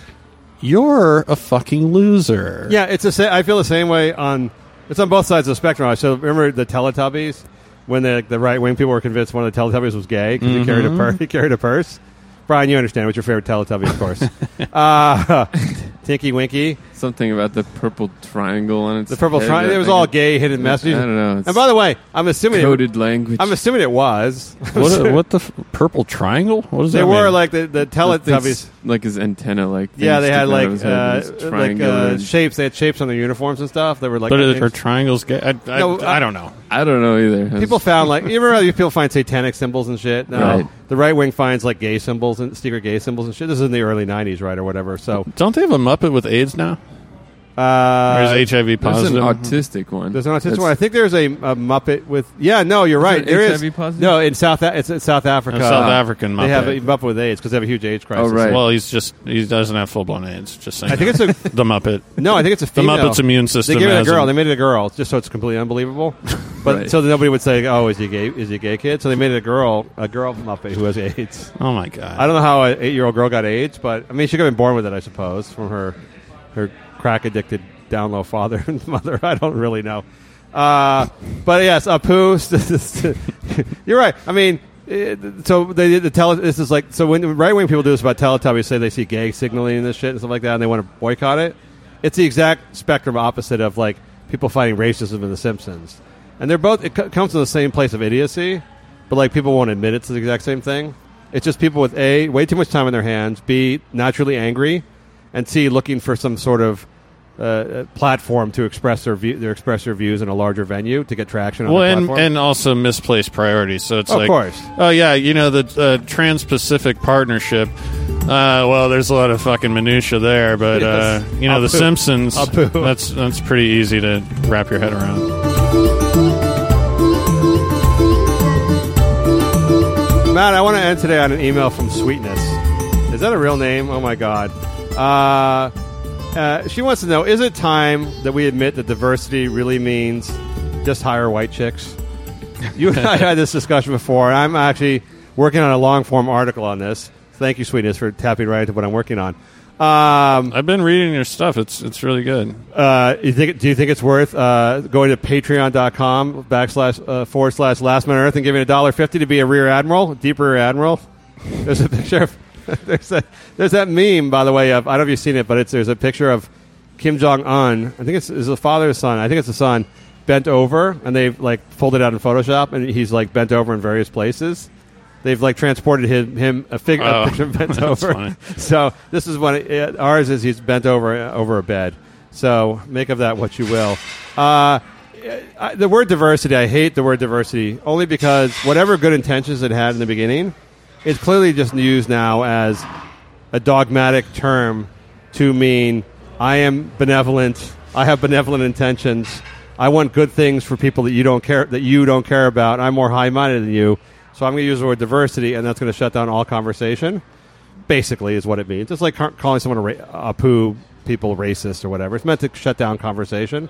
You're a fucking loser. Yeah, it's a. sa- I feel the same way on. It's on both sides of the spectrum. So remember the Teletubbies when the the right wing people were convinced one of the Teletubbies was gay because he carried a purse. He carried a purse. Brian, you understand what's your favorite Teletubby, of course. uh, Tinky Winky, Something about the purple triangle on its the purple head triangle. It was all gay hidden messages. I don't know. And by the way, I'm assuming coded it, language. I'm assuming it was. What, what the f- purple triangle? What does they that were mean? like the the The Teletubbies. things- like his antenna, like Yeah, they had like of his head, uh, like uh, shapes. They had shapes on their uniforms and stuff. They were like. But are, are triangles gay? I, I, No, I I- don't know. I don't know either. People found like you remember how you people find satanic symbols and shit. No, Right. the right wing finds like gay symbols and secret gay symbols and shit. This is in the early '90s, right, or whatever. So, Don't they have a Muppet with AIDS now? Uh, Or is HIV There's positive? an autistic one. there's an autistic That's- one. I think there's a, a Muppet with. Yeah, no, you're right. it There is HIV positive? no in South. A- It's in South Africa. A South African Muppet. They have a Muppet with AIDS because they have a huge AIDS crisis. Oh, right. Well, he's just he doesn't have full blown AIDS. Just saying. I think it's a the Muppet. no. I think it's a female. The. Muppet's immune system. They gave it a girl. They made it a girl just so it's completely unbelievable. But Right. so that nobody would say, "Oh, is he gay? Is he a gay kid?" So they made it a girl, a girl Muppet who has AIDS. oh my god! I don't know how an eight-year-old girl got AIDS, but I mean, she could have been born with it, I suppose, from her her crack-addicted down low father and mother. I don't really know. Uh, but yes, Apu. you're right. I mean, it, so they the tele. This is like so when right wing people do this about Teletubbies, say they see gay signaling and this shit and stuff like that, and they want to boycott it. It's the exact spectrum opposite of like people fighting racism in The Simpsons, and they're both. It co- comes from the same place of idiocy, but like people won't admit it's the exact same thing. It's just people with a way too much time in their hands, b naturally angry, and c looking for some sort of uh, platform to express their view, their express their views in a larger venue to get traction on well, and, and also misplaced priorities. So it's Of like, course. oh yeah, you know the uh, Trans-Pacific Partnership. Uh, well, there's a lot of fucking minutia there, but uh, Yes. you know the Apu. Simpsons. That's that's pretty easy to wrap your head around. Matt, I want to end today on an email from Sweetness. Is that a real name? Oh my God. Uh, uh, she wants to know: Is it time that we admit that diversity really means just hire white chicks? You and I had this discussion before, and I'm actually working on a long form article on this. Thank you, Sweetness, for tapping right into what I'm working on. Um, I've been reading your stuff. It's it's really good. uh, you think, do you think it's worth uh, going to patreon.com backslash uh, forward slash last man on earth and giving a dollar fifty to be a rear admiral, deep rear admiral? There's a picture of there's a, there's that meme by the way of I don't know if you've seen it, but it's there's a picture of Kim Jong Un. I think it's is the father son. I think it's the son bent over, and they've like it out in Photoshop, and he's like bent over in various places. They've like transported him, him a figure Oh, a picture bent over. funny. So this is one. Uh, ours is he's bent over uh, over a bed. So make of that what you will. Uh, I, the word diversity, I hate the word diversity only because whatever good intentions it had in the beginning, it's clearly just used now as a dogmatic term to mean I am benevolent. I have benevolent intentions. I want good things for people that you don't care that you don't care about. I'm more high minded than you, so I'm going to use the word diversity, and that's going to shut down all conversation. Basically, is what it means. It's like ca- calling someone a, ra- a poo people racist or whatever. It's meant to shut down conversation.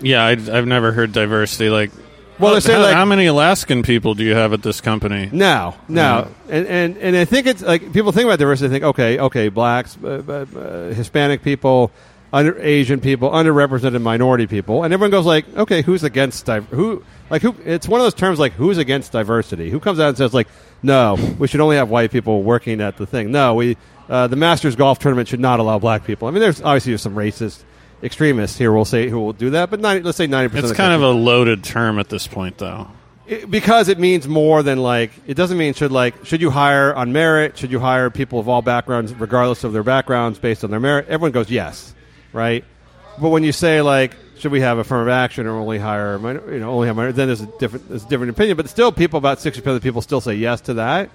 Yeah, I, I've never heard diversity. Like, Well, how, like how many Alaskan people do you have at this company? No, no, and, and and I think it's like people think about diversity. They think, okay, okay, blacks, uh, uh, uh, Hispanic people, under Asian people, underrepresented minority people, and everyone goes like, okay, who's against di- who? Like who? It's one of those terms like who's against diversity? Who comes out and says like, no, we should only have white people working at the thing. No, we uh, the Masters golf tournament should not allow black people. I mean, there's obviously there's some racist extremists here. We'll say who will do that, but 90, let's say ninety percent. It's kind of a loaded term at this point, though. It- because it means more than like it doesn't mean should like should you hire on merit should you hire people of all backgrounds regardless of their backgrounds based on their merit everyone goes yes right but when you say like should we have affirmative action or only hire minor, you know only have minor, then there's a different there's a different opinion but still people about 60% of the people still say yes to that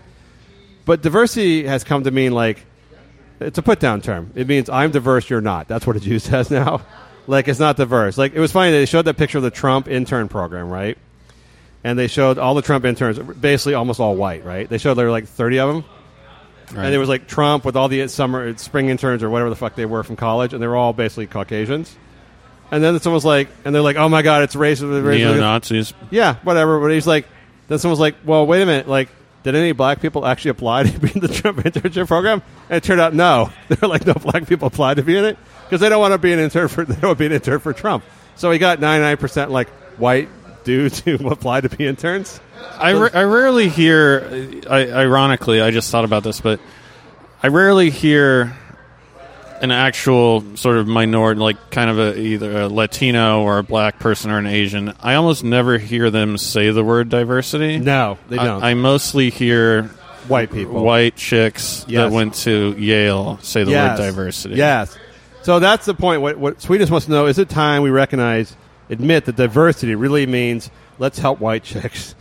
but diversity has come to mean like it's a put down term it means I'm diverse you're not that's what a Jew says now Like it's not diverse. Like it was funny. They showed that picture of the Trump intern program, right? And they showed all the Trump interns, basically almost all white, right? They showed there were like thirty of them, Right. and it was like Trump with all the summer uh, spring interns or whatever the fuck they were from college, and they were all basically Caucasians. And then someone was like, and they're like, "Oh my god, it's racist." racist. neo Nazis. Yeah, whatever. But he's like, then someone was like, well, wait a minute, like, did any black people actually apply to be in the Trump internship program? And it turned out no. They're like, no black people applied to be in it because they don't want to be an intern for they don't want to be an intern for Trump. So he got ninety nine percent like white dudes who apply to be interns. I, I rarely hear. I, ironically, I just thought about this, but I rarely hear an actual sort of minority, like kind of a either a Latino or a black person or an Asian. I almost never hear them say the word diversity. No, they don't. I, mostly hear white people, white chicks Yes. that went to Yale say the yes. word diversity. Yes. So that's the point. What, what Sweetness wants to know is it time we recognize, admit that diversity really means let's help white chicks.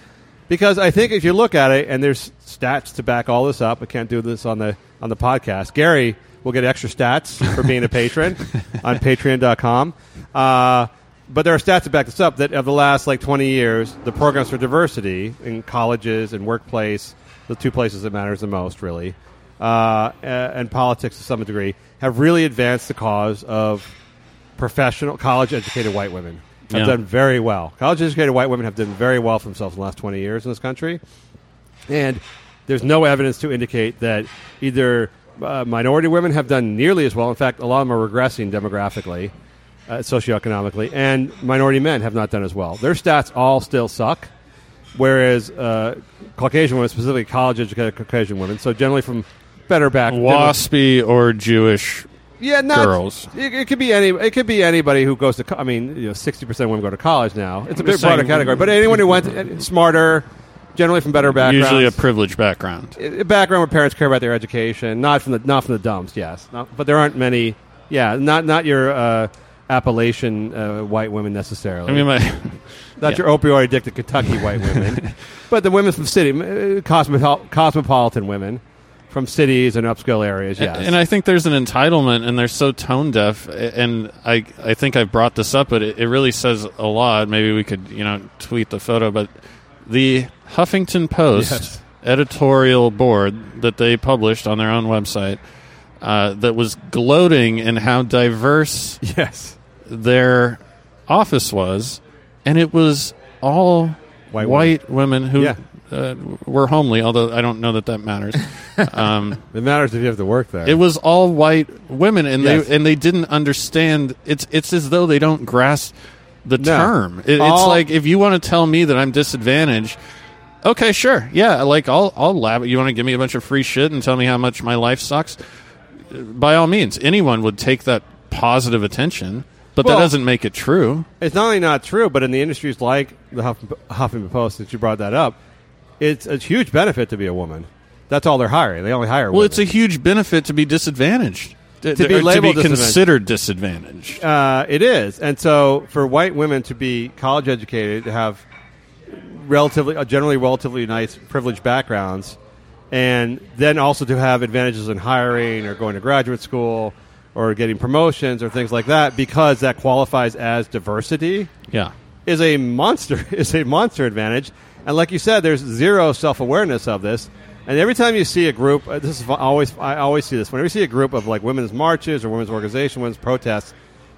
Because I think if you look at it, and there's stats to back all this up, I can't do this on the on the podcast. Gary will get extra stats for being a patron on Patreon.com. Uh, but there are stats to back this up that of the last like 20 years, the programs for diversity in colleges and workplace, the two places that matters the most, really, uh, and politics to some degree, have really advanced the cause of professional, college educated white women. Have Yeah. done very well. College educated white women have done very well for themselves in the last 20 years in this country. And there's no evidence to indicate that either uh, minority women have done nearly as well. In fact, a lot of them are regressing demographically, uh, socioeconomically, and minority men have not done as well. Their stats all still suck, whereas uh, Caucasian women, specifically college educated Caucasian women, so generally from better back waspy or Jewish. yeah, not, girls. It, it could be any. It could be anybody who goes to. co- I mean, you know, sixty percent of women go to college now. It's a bit broader category, but anyone who went to, smarter, generally from better backgrounds, Usually a privileged background. a background where parents care about their education, not from the not from the dumps. Yes, not, but there aren't many. Yeah, not not your uh, Appalachian uh, white women necessarily. I mean, my, not yeah. your opioid addicted Kentucky white women, but the women from city, uh, cosmo- cosmopolitan women from cities and upscale areas. Yes, And I think there's an entitlement, and they're so tone deaf. And I, I think I've brought this up, but it, it really says a lot. Maybe we could, you know, tweet the photo. But the Huffington Post Yes. editorial board that they published on their own website uh, that was gloating in how diverse yes, their office was, and it was all White white, women who Yeah. uh, were homely. Although I don't know that that matters. um, it matters if you have to work there. it was all white women, and Yes. they and they didn't understand. It's it's as though they don't grasp the No. term. It, it's like if you want to tell me that I'm disadvantaged. Okay, sure. Yeah, like I'll I'll laugh. You want to give me a bunch of free shit and tell me how much my life sucks? By all means, anyone would take that positive attention, but Well- that doesn't make it true. It's not only not true, but in the industries like the Huff- Huffington Post, that you brought that up, it's a huge benefit to be a woman. That's all they're hiring. They only hire Well, women. it's a huge benefit to be disadvantaged. To, be labeled to be considered disadvantaged. Uh, it is, and so for white women to be college educated, to have relatively, uh, generally relatively nice privileged backgrounds, and then also to have advantages in hiring or going to graduate school or getting promotions or things like that, because that qualifies as diversity. Yeah. is a monster is a monster advantage. And like you said, there's zero self awareness of this. And every time you see a group, uh, this is always I always see this. Whenever you see a group of like women's marches or women's organization, women's protests,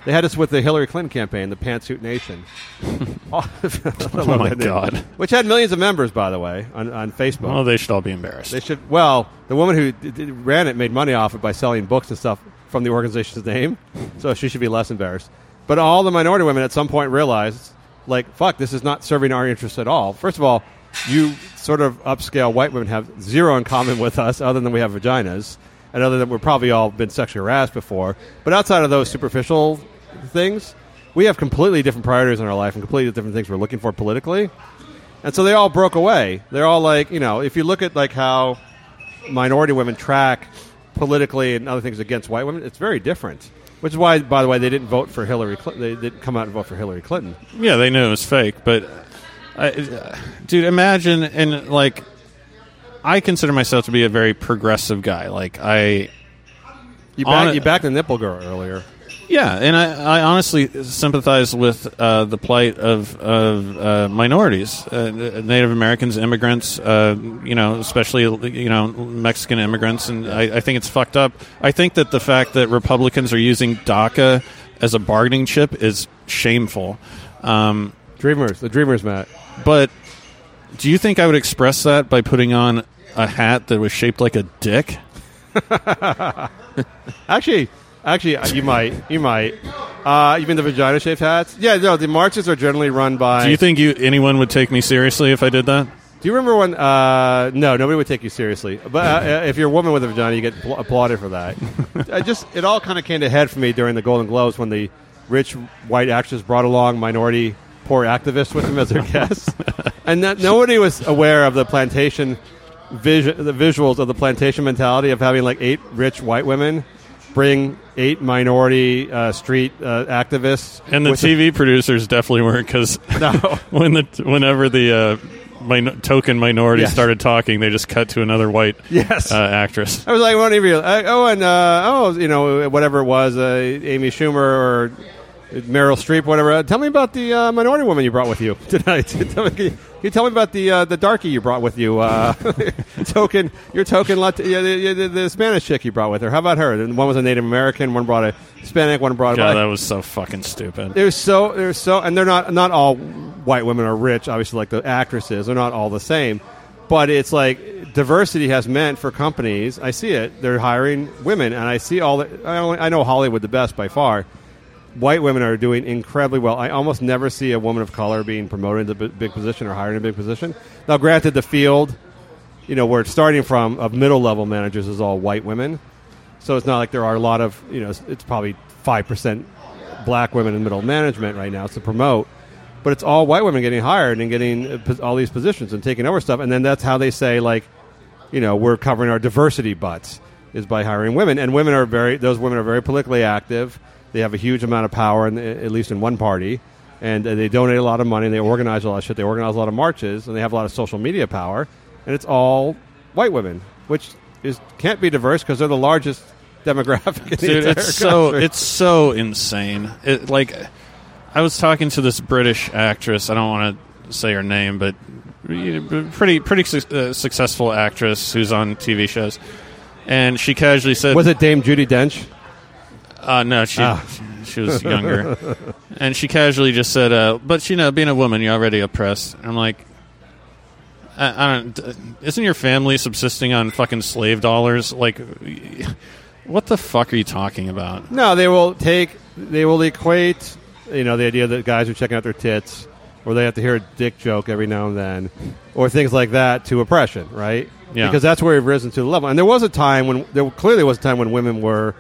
they had us with the Hillary Clinton campaign, the Pantsuit Nation. oh my God. Which had millions of members, by the way, on, on Facebook. Well, they should all be embarrassed. They should. Well, the woman who d- d- ran it made money off it by selling books and stuff from the organization's name, so she should be less embarrassed. But all the minority women at some point realized, like, fuck, this is not serving our interests at all. First of all, you sort of upscale white women have zero in common with us, other than we have vaginas, and other than we've probably all been sexually harassed before. But outside of those superficial things, we have completely different priorities in our life and completely different things we're looking for politically. And so they all broke away. They're all like, you know, if you look at like how minority women track politically and other things against white women, it's very different. Which is why, by the way, they didn't vote for Hillary. Clinton. They didn't come out and vote for Hillary Clinton. Yeah, they knew it was fake, but I, dude, imagine and like I consider myself to be a very progressive guy. Like I You On back, it- you backed the nipple girl earlier. Yeah, and I, I honestly sympathize with uh, the plight of, of uh, minorities, uh, Native Americans, immigrants, uh, you know, especially you know Mexican immigrants, and I, I think it's fucked up. I think that the fact that Republicans are using DACA as a bargaining chip is shameful. Um, Dreamers, the Dreamers, Matt. but do you think I would express that by putting on a hat that was shaped like a dick? Actually, actually, uh, you might, you might. Uh, you mean the vagina shaped hats? Yeah, no. The marches are generally run by. Do you think you anyone would take me seriously if I did that? Do you remember when? Uh, no, nobody would take you seriously. But uh, if you're a woman with a vagina, you get pl- applauded for that. I just it all kind of came to head for me during the Golden Globes when the rich white actors brought along minority poor activists with them as their guests, and that, nobody was aware of the plantation vision, the visuals of the plantation mentality of having like eight rich white women bring eight minority uh, street uh, activists And the TV producers definitely weren't because No. when the whenever the uh, min- token minority Yes. started talking, they just cut to another white Yes. uh, actress. I was like, even. Uh, oh, and uh, oh, you know, whatever it was, uh, Amy Schumer or Meryl Streep, whatever. Tell me about the uh, minority woman you brought with you tonight. Tell me, you, tell me about the uh, the darky you brought with you? Uh, token, your token, Lat- yeah, the, the, the Spanish chick you brought with her. How about her? One was a Native American. One brought a Hispanic. One brought. God, a that was so fucking stupid. They're so they're so, and they're not not all white women are rich. Obviously, like the actresses, they're not all the same. But it's like diversity has meant for companies. I see it. They're hiring women, and I see all. The, I, only, I know Hollywood the best by far. White women are doing incredibly well. I almost never see a woman of color being promoted into a big position or hired in a big position. Now, granted, the field, you know, where it's starting from of middle level managers is all white women. So it's not like there are a lot of, you know, it's probably 5% black women in middle management right now to promote. But it's all white women getting hired and getting uh, all these positions and taking over stuff. And then that's how they say, like, you know, we're covering our diversity butts is by hiring women. And women are very, those women are very politically active. They have a huge amount of power, in, at least in one party. And they donate a lot of money and they organize a lot of shit. They organize a lot of marches and they have a lot of social media power. And it's all white women, which is can't be diverse because they're the largest demographic in the Dude, it's so country. it's so insane. It, like, I was talking to this British actress. I don't want to say her name, but pretty pretty su- uh, successful actress who's on TV shows. And she casually said, Was it Dame Judi Dench? Uh, no, she, Ah. she she was younger, and she casually just said, uh, "But you know, being a woman, you're already oppressed." I'm like, I, I don't. Isn't your family subsisting on fucking slave dollars? Like, what the fuck are you talking about? No, they will take. They will equate. You know, the idea that guys are checking out their tits, or they have to hear a dick joke every now and then, or things like that, to oppression, right? Yeah. Because that's where we've risen to the level. And there was a time when there clearly was a time when women were,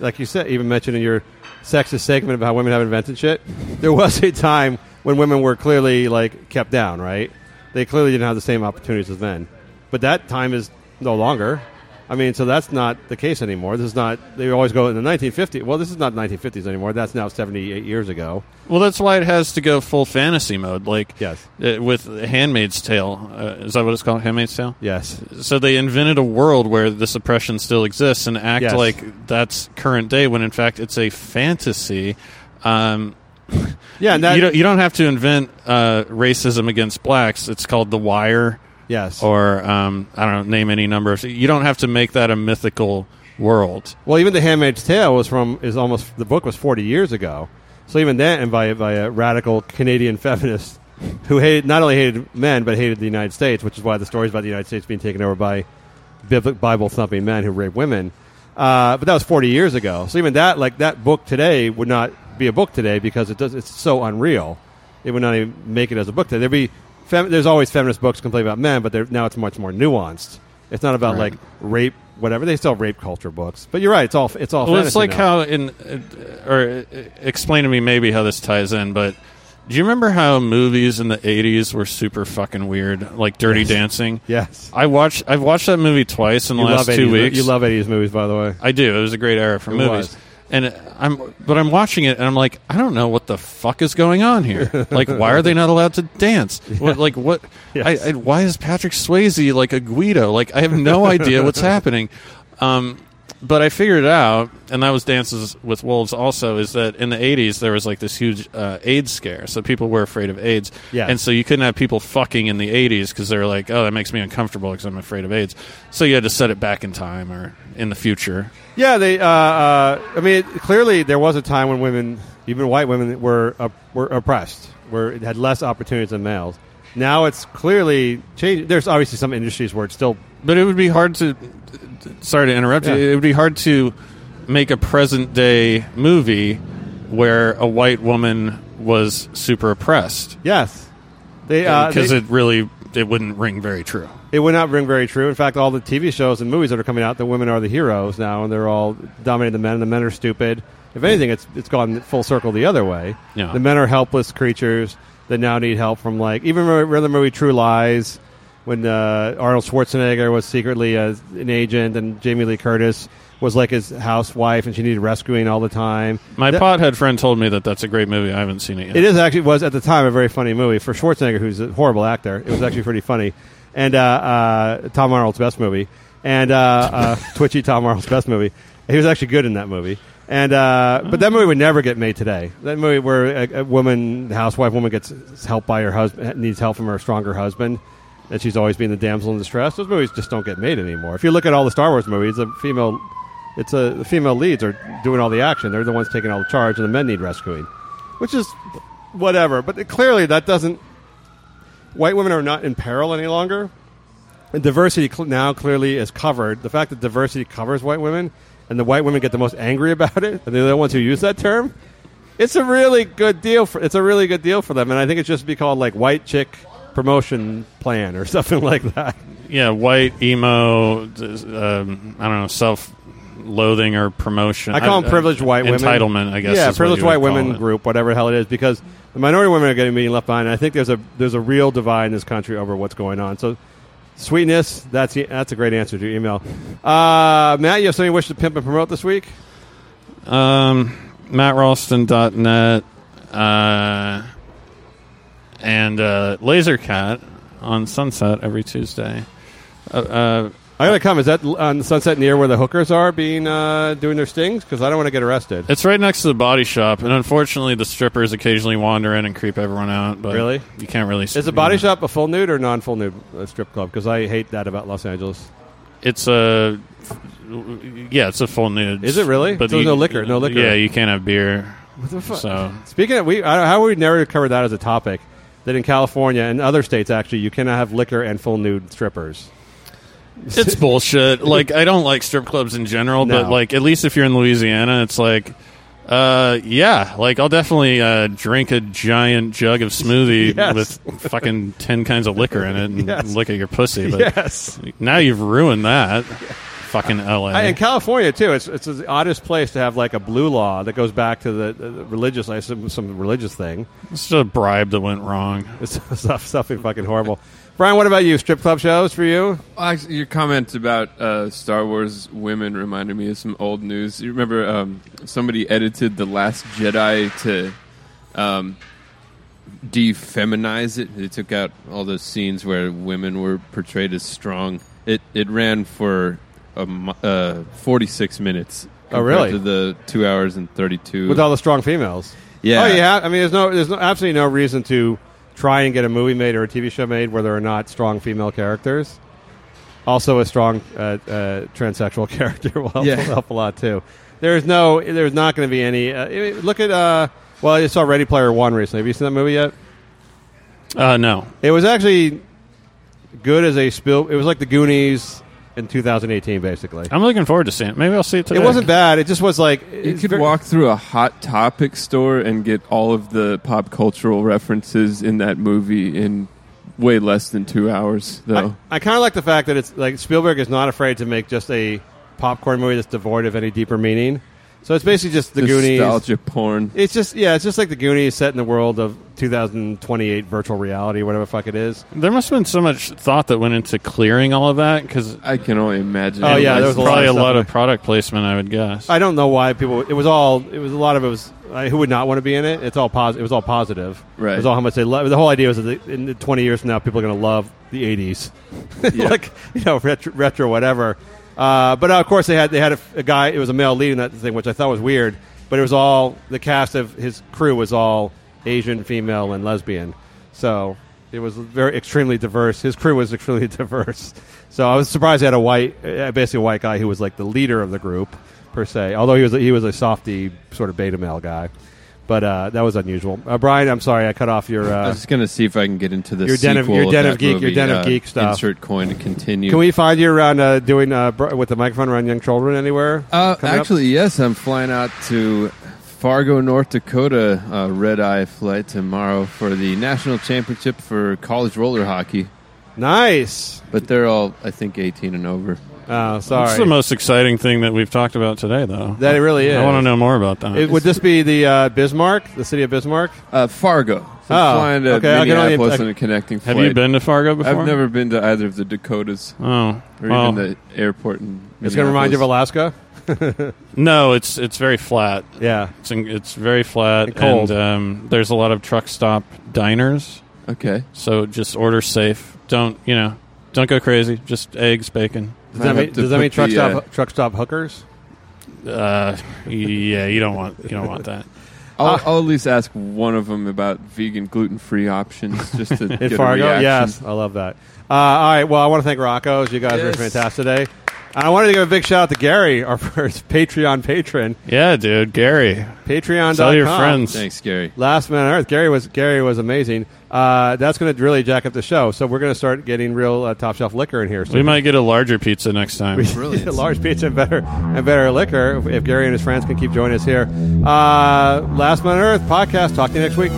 like you said, even mentioned in your sexist segment about how women have invented shit. There was a time when women were clearly like kept down, right? They clearly didn't have the same opportunities as men. But that time is no longer. I mean, so that's not the case anymore. This is not. They always go in the 1950s. Well, this is not 1950s anymore. That's now 78 years ago. Well, that's why it has to go full fantasy mode, like Yes. uh, with *Handmaid's Tale*. Uh, is that what it's called? *Handmaid's Tale*. Yes. So they invented a world where this oppression still exists and act Yes. like that's current day when in fact it's a fantasy. Um, Yeah, and that. you don't you don't have to invent uh, racism against blacks. It's called The Wire, yes. or um, I don't know, name any number. of You don't have to make that a mythical world. Well, even The Handmaid's Tale was from is almost the book was 40 years ago. So even that, and by by a radical Canadian feminist who hated not only hated men but hated the United States, which is why the stories about the United States being taken over by Bible thumping men who rape women. Uh, but that was 40 years ago. So even that, like that book today, would not be a book today because it does. It's so unreal. It would not even make it as a book today. There'd be fem- there's always feminist books complain about men, but now it's much more nuanced. It's not about Right. like rape, whatever. They sell rape culture books, but you're right. It's all it's all. Well, it's like now. how in uh, or uh, explain to me maybe how this ties in, but. Do you remember how movies in the '80s were super fucking weird, like Dirty Yes. Dancing? Yes. I watched. I've watched that movie twice in the You last two 80s, weeks. You love 80s movies, by the way. I do. It was a great era for It movies. was. And I'm, but I'm watching it, and I'm like, I don't know what the fuck is going on here. like, why are they not allowed to dance? What, like, what? Yes. I, I, why is Patrick Swayze like a Guido? Like, I have no idea what's happening. Um, but I figured it out, and that was Dances with Wolves. Also, is that in the '80s there was like this huge uh, AIDS scare, so people were afraid of AIDS. Yeah. and so you couldn't have people fucking in the '80s because they were like, "Oh, that makes me uncomfortable because I'm afraid of AIDS." So you had to set it back in time or in the future. Yeah, they. Uh, uh, I mean, clearly there was a time when women, even white women, were uh, were oppressed, where it had less opportunities than males. Now it's clearly changed. There's obviously some industries where it's still. But it would be hard to. Sorry to interrupt you. It would be hard to make a present day movie where a white woman was super oppressed Yes, they uh, because they- it really it wouldn't ring very true. It would not ring very true. In fact, all the TV shows and movies that are coming out, the women are the heroes now, and they're all dominating the men. and The men are stupid. If anything, it's it's gone full circle the other way. Yeah. The men are helpless creatures that now need help from like even remember the movie True Lies when uh, Arnold Schwarzenegger was secretly a, an agent and Jamie Lee Curtis was like his housewife and she needed rescuing all the time. My That- pothead friend told me that that's a great movie. I haven't seen it yet. it is actually was at the time a very funny movie for Schwarzenegger, who's a horrible actor. It was actually pretty funny, and uh, uh, Tom Arnold's best movie, and uh, uh, twitchy Tom Arnold's best movie. He was actually good in that movie, and uh, but that movie would never get made today. That movie where a, a woman, housewife woman, gets help by her husband, needs help from her stronger husband, and she's always being the damsel in distress. Those movies just don't get made anymore. If you look at all the Star Wars movies, the female. It's a the female leads are doing all the action. They're the ones taking all the charge, and the men need rescuing which is whatever. But clearly, that doesn't. White women are not in peril any longer. And diversity cl- now clearly is covered. The fact that diversity covers white women, and the white women get the most angry about it, and they're the ones who use that term. It's a really good deal for. It's a really good deal for them, and I think it should be called like white chick promotion plan or something like that. yeah, white emo. Um, I don't know, self-loathing or promotion. I call them privileged white women. Entitlement, I guess. Yeah, privileged white women group, whatever the hell it is, because the minority women are getting being left behind. I think there's a there's a real divide in this country over what's going on. So, sweetness, that's that's a great answer to your email. Uh, Matt, you have something you wish to pimp and promote this week? Um, MattRalston.net uh, and uh, Lasercat on Sunset every Tuesday. Uh, I gotta come. Is that on Sunset near where the hookers are being uh, doing their stings? Because I don't want to get arrested. it's right next to the body shop, and unfortunately, the strippers occasionally wander in and creep everyone out. But Really? you can't really. Is the body shop a full nude or non full nude uh, strip club? Because I hate that about Los Angeles. It's a yeah, it's a full nude. Is it really? But So there's no liquor, no liquor. Yeah, you can't have beer. What the fuck? So Speaking of, we I don't, how would we never cover that as a topic? That in California and other states, actually, you cannot have liquor and full nude strippers. It's bullshit. Like I don't like strip clubs in general, No. but like at least if you're in Louisiana, it's like. Uh yeah, like I'll definitely uh, drink a giant jug of smoothie Yes. with fucking ten kinds of liquor in it and Yes. look at your pussy. But yes, now you've ruined that. Fucking L.A. I, in California too. It's it's the oddest place to have like a blue law that goes back to the, the religious, like some, some religious thing. it's just a bribe that went wrong. It's stuff, something fucking horrible. Brian, what about you? Strip club shows for you? Actually, your comment about uh, Star Wars women reminded me of some old news. You remember um, somebody edited The Last Jedi to um, defeminize it. They took out all those scenes where women were portrayed as strong. It it ran for a, uh, 46 minutes. Oh, really? To the two hours and 32. with all the strong females. Yeah. Oh, yeah. I mean, there's no, there's no, absolutely no reason to try and get a movie made or a TV show made where there are not strong female characters. Also, a strong uh, uh, transsexual character will help, Yeah. will help a lot too. There's no, there's not going to be any. Uh, look at, uh, well, I saw Ready Player One recently. Have you seen that movie yet? Uh, no, It was actually good as a spill. It was like the Goonies in 2018, basically. I'm looking forward to seeing it. Maybe I'll see it today. It wasn't bad. It just was like You could very- walk through a hot topic store and get all of the pop cultural references in that movie in way less than two hours, though. I, I kind of like the fact that it's like Spielberg is not afraid to make just a popcorn movie that's devoid of any deeper meaning. So it's basically just the Goonies. Nostalgia porn. It's just yeah, it's just like the Goonies set in the world of 2028 virtual reality, whatever the fuck it is. There must have been so much thought that went into clearing all of that because I can only imagine. Oh, yeah, there was a lot probably of a lot of product placement. I would guess. I don't know why people. It was all. It was a lot of it was. Uh, who would not want to be in it? It's all positive. It was all positive. Right. It was all how much they love. The whole idea was that they, in 20 years from now, people are going to love the 80s, Yeah. like you know retro, retro whatever. Uh, but uh, of course, they had they had a, a guy. It was a male leading that thing, which I thought was weird. But it was all the cast of his crew was all Asian, female, and lesbian. So it was very extremely diverse. His crew was extremely diverse. So I was surprised they had a white, uh, basically a white guy who was like the leader of the group per se. Although he was he was a softy sort of beta male guy. But uh, that was unusual. Uh, Brian, I'm sorry I cut off your. I Uh, was just gonna see if I can get into the Your Den of- your Den that of Geek- your movie, Den of uh, Geek stuff. Insert coin to continue. can we find you around uh, doing uh, br- with the microphone around young children anywhere? Uh, coming up? actually, yes, I'm flying out to Fargo, North Dakota, uh, red eye flight tomorrow for the national championship for college roller hockey. nice. But they're all, I think, 18 and over. Oh, sorry. It's the most exciting thing that we've talked about today, though. that it really is. I want to know more about that. It, would this be the uh, Bismarck, the city of Bismarck? Uh, Fargo. So Oh, I'm flying to okay, I can only- Minneapolis I- on a connecting Have you been to Fargo before? I've never been to either of the Dakotas Oh, or well, even the airport. In It's going to remind you of Alaska. no. It's it's very flat. Yeah. It's in, it's very flat, And cold. um, there's a lot of truck stop diners. Okay. So just order safe. Don't you know? Don't go crazy. Just eggs, bacon. Does that mean, does that mean truck the, stop uh, truck stop hookers? Uh, yeah, you don't want you don't want that. I'll, Ah. I'll at least ask one of them about vegan, gluten-free options, just to In get Fargo? a reaction. Yes, I love that. Uh, all right, well, I want to thank Rocco's. You guys were Yes. fantastic today. And I wanted to give a big shout out to Gary, our first Patreon patron. Yeah, dude, Gary. Patreon.com. Tell your friends. Thanks, Gary. Last Man on Earth. Gary was Gary was amazing. Uh, that's going to really jack up the show. So we're going to start getting real uh, top shelf liquor in here. So We might get a larger pizza next time. Brilliant. a large pizza and better and better liquor if, if Gary and his friends can keep joining us here. Uh, Last Man on Earth podcast. Talk to you next week.